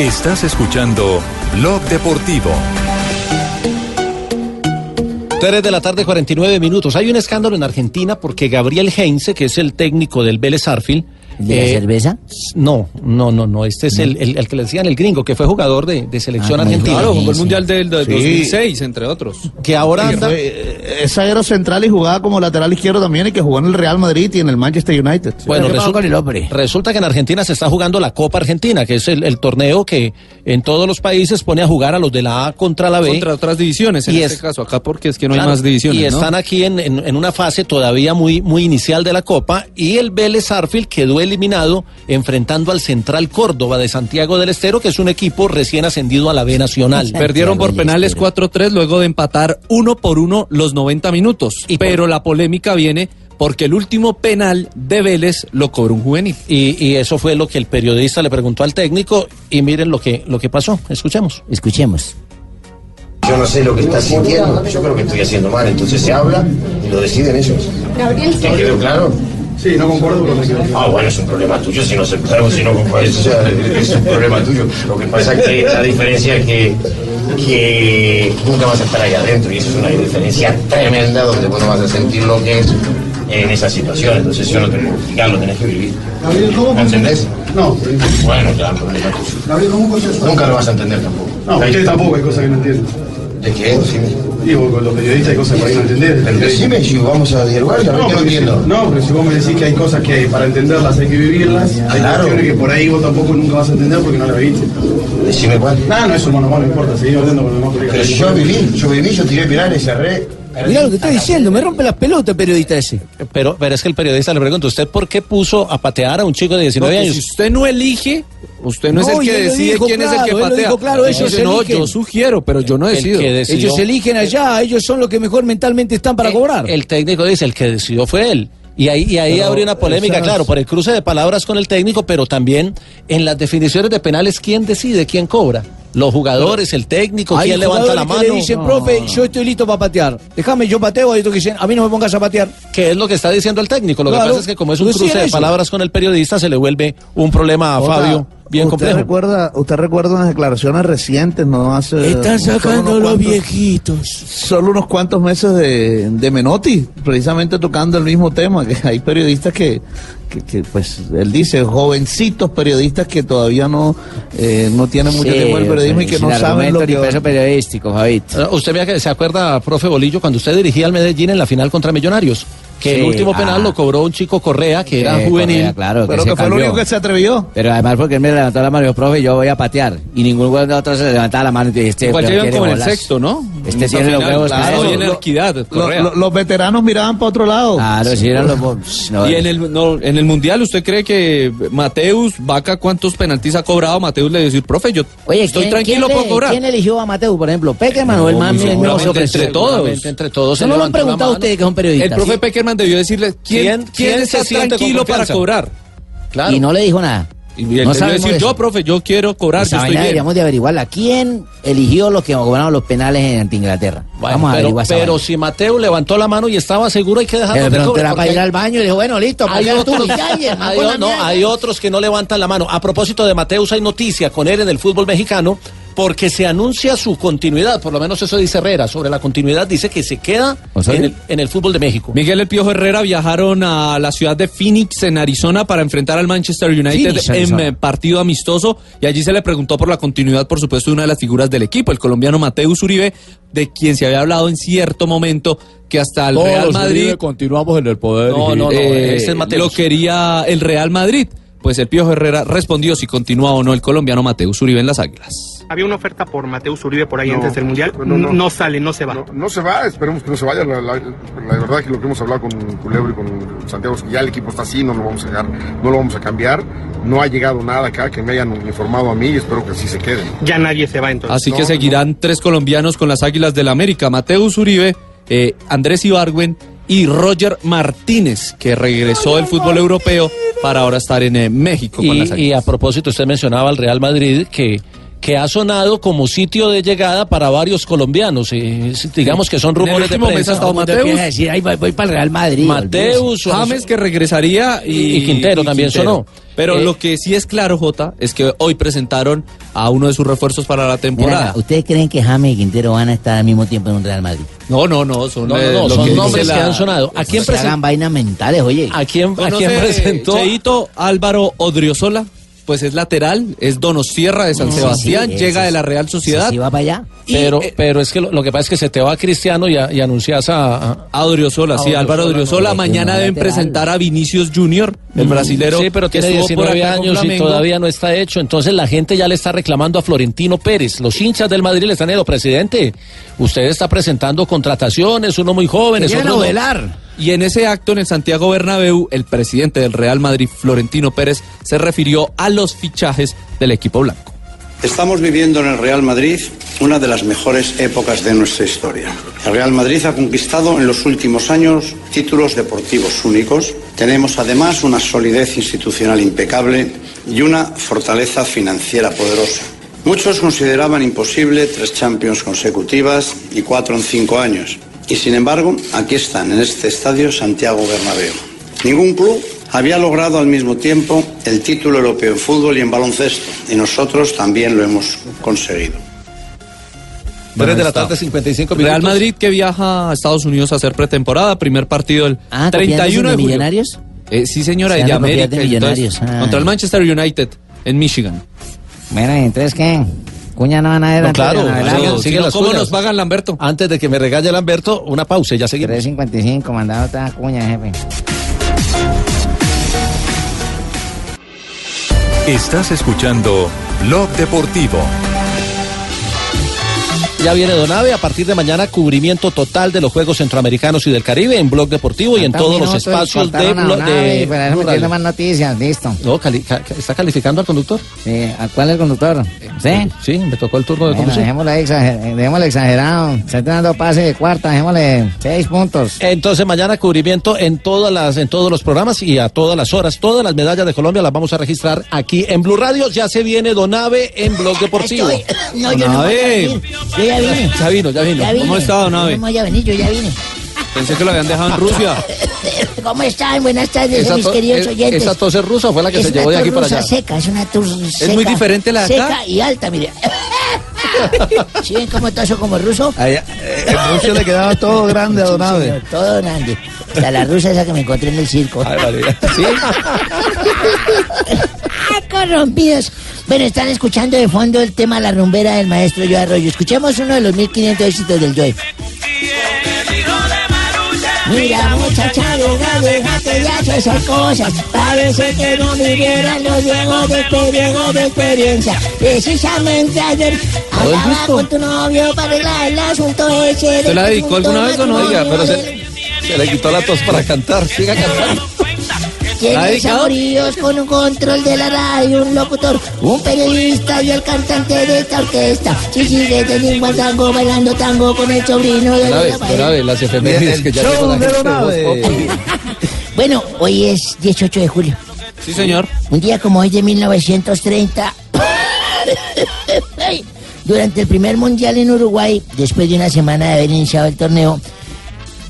Estás escuchando Blog Deportivo. 3 de la tarde, 49 minutos. Hay un escándalo en Argentina porque Gabriel Heinze, que es el técnico del Vélez. ¿De la cerveza? No, no, no, no. Este es el, el- el que le decían el gringo, que fue jugador de, de selección Ah, argentina. Claro, jugó el Mundial del, del Sí. 2006, entre otros. Que ahora anda. Eh, Es zaguero central y jugaba como lateral izquierdo también y que jugó en el Real Madrid y en el Manchester United. Bueno, resulta, resulta que en Argentina se está jugando la Copa Argentina, que es el, el torneo que en todos los países pone a jugar a los de la A contra la B. Contra otras divisiones, en Y este es- caso, acá porque es que no Claro, hay más divisiones. Y ¿no? están aquí en, en- en una fase todavía muy, muy inicial de la Copa. Y el Vélez Arfil quedó eliminado enfrentando al Central Córdoba de Santiago del Estero, que es un equipo recién ascendido a la B Nacional. Perdieron por penales 4-3 luego de empatar uno por uno los 90 minutos. Pero la polémica viene porque el último penal de Vélez lo cobró un juvenil. Y, y eso fue lo que el periodista le preguntó al técnico. Y miren lo que, lo que pasó. Escuchemos. Escuchemos. Yo no sé lo que estás sintiendo, yo creo que estoy haciendo mal, entonces se habla y lo deciden ellos. Gabriel, ¿Te quedó claro? Sí, no concuerdo con lo que Ah, bueno, es un problema tuyo si no aceptaron, si no concuerdas, o sea, es un problema tuyo. Lo que pasa es que la diferencia es que, que nunca vas a estar ahí adentro y eso es una diferencia tremenda donde vos no vas a sentir lo que es en esa situación. Entonces yo no te puedo explicar, lo tenés que vivir. Gabriel, ¿cómo ¿Me entendés? No, Bueno, ya, problema tuyo. Gabriel. Nunca lo vas a entender tampoco. No, usted tampoco hay cosas que no entiende. ¿De qué? Decime. Digo, con los periodistas hay cosas que por ahí no entender. Pero decime si vamos a dialogar, No, no, si- entiendo. no, pero si vos me decís que hay cosas que para entenderlas hay que vivirlas, hay Claro. cuestiones que por ahí vos tampoco nunca vas a entender porque no las viviste. Decime cuál. No, no, eso hermano, no importa, seguí hablando con los demás colegas. Pero si yo viví, yo viví, yo tiré penales, cerré. Mirá lo que está diciendo, me rompe las pelotas el periodista ese. Pero, pero es que el periodista le pregunta, ¿usted por qué puso a patear a un chico de 19 Porque años? si usted no elige, usted no, No, es el que decide dijo quién es el que patea. dijo claro, ellos no, eligen. yo sugiero, pero yo no El decido. decidió- Ellos eligen allá, ellos son los que mejor mentalmente están para cobrar. El técnico dice, el que decidió fue él. Y ahí, y ahí habría una polémica, esas- claro, por el cruce de palabras con el técnico, pero también en las definiciones de penales, ¿quién decide? ¿Quién cobra? Los jugadores, el técnico, Hay ¿quién levanta la mano? que le dicen, profe, yo estoy listo para patear. Déjame, yo pateo. Hay otros que dicen, a mí no me pongas a patear. ¿Qué es lo que está diciendo el técnico? Lo que pasa es que como es un Decían cruce de palabras con el periodista, se le vuelve un problema a Fabio bien usted complejo. Recuerda, usted recuerda unas declaraciones recientes, ¿no? Hace. Están solo sacando unos los cuantos- viejitos. Solo unos cuantos meses de, de Menotti, precisamente tocando el mismo tema, que hay periodistas que, que, que, pues, él dice, jovencitos periodistas que todavía no, eh, no tienen mucho Sí, tiempo en el periodismo y que no saben lo que... peso periodístico, Javito. Eh, Usted vea que se acuerda, profe Bolillo, cuando usted dirigía al Medellín en la final contra Millonarios, que el Sí, último penal ah. lo cobró un chico Correa, que era Eh, juvenil. Correa, claro, Pero que fue lo cambió. único que se atrevió. Pero además porque él me levantó la mano y dijo, profe, yo voy a patear. Y ninguno de nosotros se levantaba la mano y dice, este Igual llegan como en el bolas. sexto, ¿no? Este Esa tiene los huevos claro, en Correa. lo- los veteranos miraban para otro lado. Claro, si eran los... no, Y en el, no, en el Mundial, ¿usted cree que Mateus, Vaca, cuántos penaltis ha cobrado? Mateus le decir, profe, yo Oye, estoy ¿quién- tranquilo, quién, puedo cobrar. ¿Quién eligió a Mateo, por ejemplo? ¿Peckerman o el No, seguramente ofreció? entre todos. Entre todos. ¿No lo han preguntado ustedes que son periodistas? El profe ¿sí? Peckerman debió decirle, ¿quién, ¿Quién- quién, quién está se siente con tranquilo para cobrar? Claro. Y no le dijo nada. Y él No debió decir, yo, profe, yo quiero cobrar, Esa yo estoy bien. deberíamos de averiguarla. ¿Quién eligió los que cobraron los penales en ante Inglaterra? Bueno, Vamos a pero, averiguar pero vaina. si Mateo levantó la mano y estaba seguro, hay que dejarlo Pero cobre, era para ir al baño y dijo, bueno, listo, hay tú. otros, el man *laughs* hay no, hay otros que no levantan la mano. A propósito de Mateus, hay noticia con él en el fútbol mexicano porque se anuncia su continuidad, por lo menos eso dice Herrera, sobre la continuidad dice que se queda en el, en el fútbol de México. Miguel El Piojo Herrera viajaron a la ciudad de Phoenix, en Arizona, para enfrentar al Manchester United Phoenix, en Arizona. eh, partido amistoso. Y allí se le preguntó por la continuidad, por supuesto, de una de las figuras del equipo, el colombiano Mateus Uribe, de quien se había hablado en cierto momento que hasta el Todos Real Madrid Uribe continuamos en el poder. no, no, no, Eh, ese es Mateus. lo quería el Real Madrid. Pues el Piojo Herrera respondió si continúa o no el colombiano Mateus Uribe en las Águilas. Había una oferta por Mateus Uribe por ahí No, antes del Mundial. no, no. No, sale, no se va. No, no se va, esperemos que no se vaya. La, la- la verdad que lo que hemos hablado con Culebro y con Santiago es que ya el equipo está así, no lo vamos a dejar, no lo vamos a cambiar. No ha llegado nada acá que me hayan informado a mí y espero que así se quede. Ya nadie se va entonces. Así que No, seguirán tres colombianos con las Águilas del la América, Mateus Uribe, eh, Andrés Ibargüen y Roger Martínez, que regresó del fútbol europeo para ahora estar en eh, México con las Y, y Águilas. a propósito, usted mencionaba al Real Madrid que, que ha sonado como sitio de llegada para varios colombianos. eh, digamos que son rumores de último mes prensa. ha estado Mateus. decir, "Ay, voy, voy para el Real Madrid. Mateus, o- James que regresaría y, Y Quintero también sonó. Pero Eh, lo que sí es claro, Jota, es que hoy presentaron a uno de sus refuerzos para la Mira, temporada. ¿Ustedes creen que James y Quintero van a estar al mismo tiempo en un Real Madrid? No, no, no, son, No, no, eh, no, lo son que nombres que han sonado. ¿A quién, se hagan vainas mentales, oye. a quién, a quién presentó? Cheito Álvaro Odriozola, pues es lateral, es Donosierra de San Sí, Sebastián, sí, llega de la Real Sociedad. Sí, va para allá. Pero, eh, pero es que lo, lo que pasa es que se te va Cristiano y, a- y anuncias a, a- A Odriozola, A sí, Álvaro Odriozola, Mañana deben lateral. presentar a Vinicius Junior, el Mm, brasilero. Sí, pero que tiene estuvo por 19 acá con años y todavía no está hecho. Entonces la gente ya le está reclamando a Florentino Pérez. Los hinchas del Madrid le están diciendo, presidente, usted está presentando contrataciones, uno muy joven, Querían otro no". Y en ese acto en el Santiago Bernabéu, el presidente del Real Madrid, Florentino Pérez, se refirió a los fichajes del equipo blanco. Estamos viviendo en el Real Madrid una de las mejores épocas de nuestra historia. El Real Madrid ha conquistado en los últimos años títulos deportivos únicos. Tenemos además una solidez institucional impecable y una fortaleza financiera poderosa. Muchos consideraban imposible tres Champions consecutivas y cuatro en cinco años. Y sin embargo, aquí están en este estadio Santiago Bernabéu. Ningún club había logrado al mismo tiempo el título europeo en fútbol y en baloncesto, y nosotros también lo hemos conseguido. 3 de la tarde, 55 minutos. Real Madrid que viaja a Estados Unidos a hacer pretemporada, primer partido el Ah, 31 de de julio. Millonarios? Eh, sí, señora, Se y América. de y entonces, Millonarios, ah. Contra el Manchester United en Michigan. Bueno, ¿y entonces qué? Cuña no van a ver No, claro, la sigue- las ¿Cómo nos pagan Lamberto? Antes de que me regañe Lamberto, una pausa y ya seguimos. 3.55, mandado otra cuña, jefe. Estás escuchando Blog Deportivo. Ya viene Donave, a partir de mañana cubrimiento total de los Juegos Centroamericanos y del Caribe en Blog Deportivo y en todos los espacios de, Donave, de pero eso más noticias, listo. No, cali- ca- ¿Está calificando al conductor? Sí, ¿a cuál es el conductor? ¿Sí? Sí, me tocó el turno de Bueno, conducir. dejémosle, exager- dejémosle exagerado. Se está dando pase de cuarta, dejémosle seis puntos. Entonces mañana cubrimiento en todas las en todos los programas y a todas las horas. Todas las medallas de Colombia las vamos a registrar aquí en Blue Radio. Ya se viene Donave en Blog Deportivo. Estoy- No, yo no voy a Donave. venir. Yo ya vine. Ya vino, ya vino. Ya vine. ¿Cómo está, Donave? No voy a venir, yo ya vine. Pensé que lo habían dejado en Rusia. *laughs* ¿Cómo están? Buenas tardes, Esa mis to- queridos eh, oyentes. esa tos es rusa o fue la que es se llevó de aquí para allá? seca, es una tos seca. muy diferente la de acá? Seca y alta, mire. *laughs* ¿Sí ven cómo toso como ruso? Allá, eh, en Rusia le quedaba todo grande a Don Abe. Señor, todo grande. O sea, la rusa esa que me encontré en el circo. *laughs* ¿Sí? ¡Ah, corrompidos! Bueno, están escuchando de fondo el tema La rumbera del maestro Joe Arroyo. Escuchemos uno de los 1500 éxitos del Joe. Mira, muchacha, deja, déjate ya esas cosas. Parece que no vivieran los viejos de, exper- viejos de experiencia. Precisamente ayer hablaba con tu novio para arreglar el asunto ese. ¿Se la dedicó alguna vez o no? Oiga, pero se, se le quitó la tos para cantar. Siga cantando. ¿La dedicado? amoríos con un control de la radio, un locutor, un periodista y el cantante de esta orquesta. Si sigue teniendo tango, bailando tango con el sobrino de Rafael. grave, las efemérides que ya la de de. *laughs* Bueno, hoy es 18 de julio. Sí, señor. Un día como hoy de 1930, *laughs* durante el primer mundial en Uruguay, después de una semana de haber iniciado el torneo,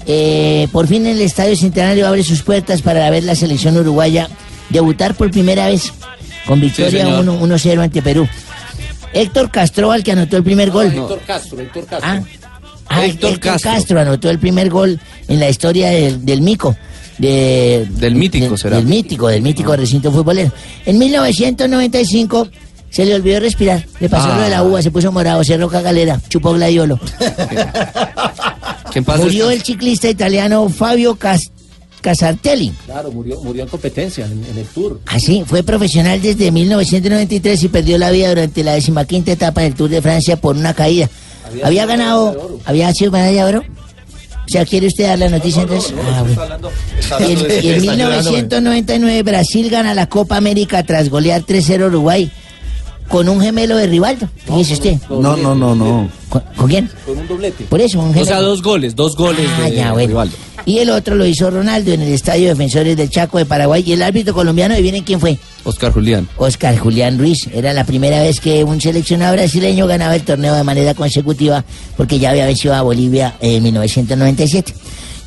eh, por fin el Estadio Centenario abre sus puertas para ver la selección uruguaya debutar por primera vez con victoria. 1 1-0 ante Perú. Héctor Castro, al que anotó el primer gol. Héctor Castro, Héctor Castro. Ah, ah, Héctor Héctor, Castro. Castro. anotó el primer gol en la historia del, del Mico. de- Del mítico, del- será. Del mítico, del mítico recinto futbolero. En 1995 se le olvidó respirar. Le pasó Ah. lo de la uva, se puso morado, cerró cagalera, chupó gladiolo. *laughs* *laughs* Murió el ciclista italiano Fabio Cas- Casartelli. Claro, murió, murió en competencia, en, en el tour. Así, fue profesional desde 1993 y perdió la vida durante la decimaquinta etapa del Tour de Francia por una caída. Había, ganado, había sido medalla de oro. O sea, ¿quiere usted dar la noticia entonces? Ah, bueno. Y en, y en 1999 Brasil gana la Copa América tras golear 3-0 Uruguay con un gemelo de Rivaldo. Fíjese usted. No, no, no, no. ¿Con, con quién? Con un doblete. Por eso, un O gemelo. sea, dos goles, dos goles Ah, de ya, bueno. Rivaldo. Y el otro lo hizo Ronaldo en el Estadio Defensores del Chaco de Paraguay. Y el árbitro colombiano, ¿adivinen quién fue? Oscar Julián. Oscar Julián Ruiz. Era la primera vez que un seleccionado brasileño ganaba el torneo de manera consecutiva porque ya había vencido a Bolivia en 1997.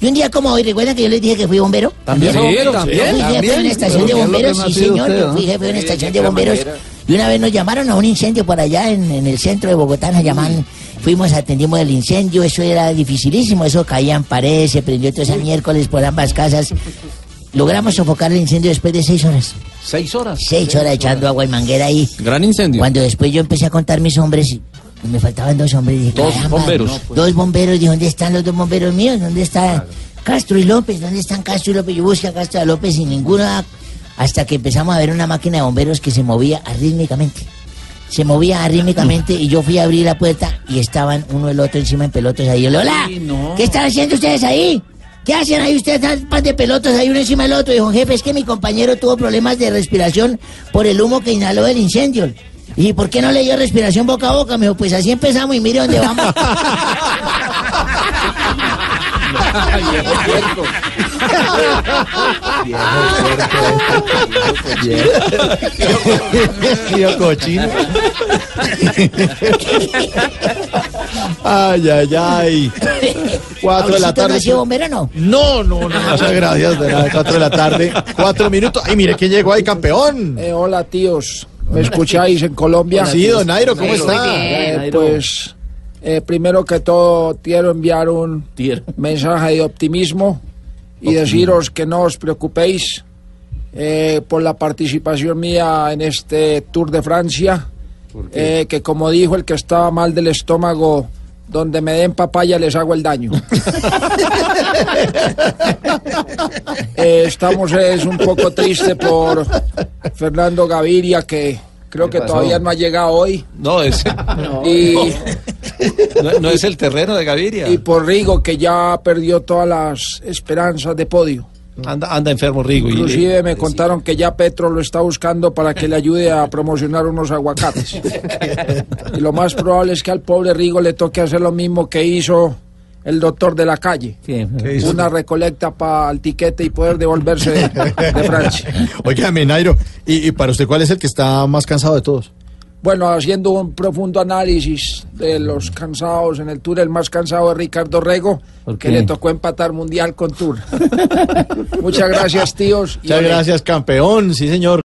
Y un día como hoy, ¿recuerdan que yo les dije que fui bombero? ¿También Sí, fue bombero? también. Yo fui jefe de También, una estación de pero ¿qué es lo bomberos, sí señor, usted, yo fui jefe de una estación de bomberos. Y una vez nos llamaron a un incendio por allá en, en el centro de Bogotá, nos llamaron, fuimos, atendimos el incendio, eso era dificilísimo, eso caían paredes, se prendió todo ese miércoles por ambas casas. Logramos sofocar el incendio después de seis horas. Seis horas. Seis horas echando agua y manguera ahí. Gran incendio. Cuando después yo empecé a contar mis hombres, y me faltaban dos hombres. Dije, Dos "Caramba, bomberos. no, pues". Dos bomberos. Dije, ¿dónde están los dos bomberos míos? ¿Dónde está Castro y López? ¿Dónde están Castro y López? Yo busqué a Castro y a López y ninguna. Hasta que empezamos a ver una máquina de bomberos que se movía arrítmicamente. Se movía arrítmicamente y yo fui a abrir la puerta y estaban uno el otro encima en pelotas ahí. Yo, ¡Hola! ¿Qué están haciendo ustedes ahí? ¿Qué hacen ahí ustedes? Están pan de pelotas ahí uno encima del otro. Dijo, jefe, es que mi compañero tuvo problemas de respiración por el humo que inhaló del incendio. ¿Y por qué no le dio respiración boca a boca? Me dijo, pues así empezamos y mire dónde vamos. *laughs* Tío cochino. Ay, ay, ay. Cuatro de la ¿Mauricito tarde. sido bombero o no? No, no, no, muchas gracias. De nada, cuatro de la tarde, cuatro minutos. Ay, mire quién llegó ahí, campeón. Eh, hola tíos, ¿me escucháis en Colombia? Sí, don Nairo, ¿cómo Nairo. está? Eh, pues eh, primero que todo quiero enviar un *laughs* mensaje de optimismo y deciros que no os preocupéis eh, por la participación mía en este Tour de Francia, eh, que como dijo el que estaba mal del estómago, donde me den papaya les hago el daño. *laughs* Eh, estamos es un poco triste por Fernando Gaviria que creo que pasó? todavía no ha llegado hoy No, ese, *laughs* y, no, no es el terreno de Gaviria. y por Rigo que ya perdió todas las esperanzas de podio. Anda, anda enfermo Rigo. y- Inclusive me contaron que ya Petro lo está buscando para que le ayude a promocionar unos aguacates. *laughs* Y lo más probable es que al pobre Rigo le toque hacer lo mismo que hizo el doctor de la calle. Una recolecta para el tiquete y poder devolverse de, de Francia. *laughs* Óigame, Nairo, ¿y, y para usted cuál es el que está más cansado de todos? Bueno, haciendo un profundo análisis de los cansados en el Tour, el más cansado de Ricardo Rego, ¿Por que le tocó empatar mundial con Tour. *laughs* Muchas gracias, tíos. y Muchas gracias, campeón. Sí, señor.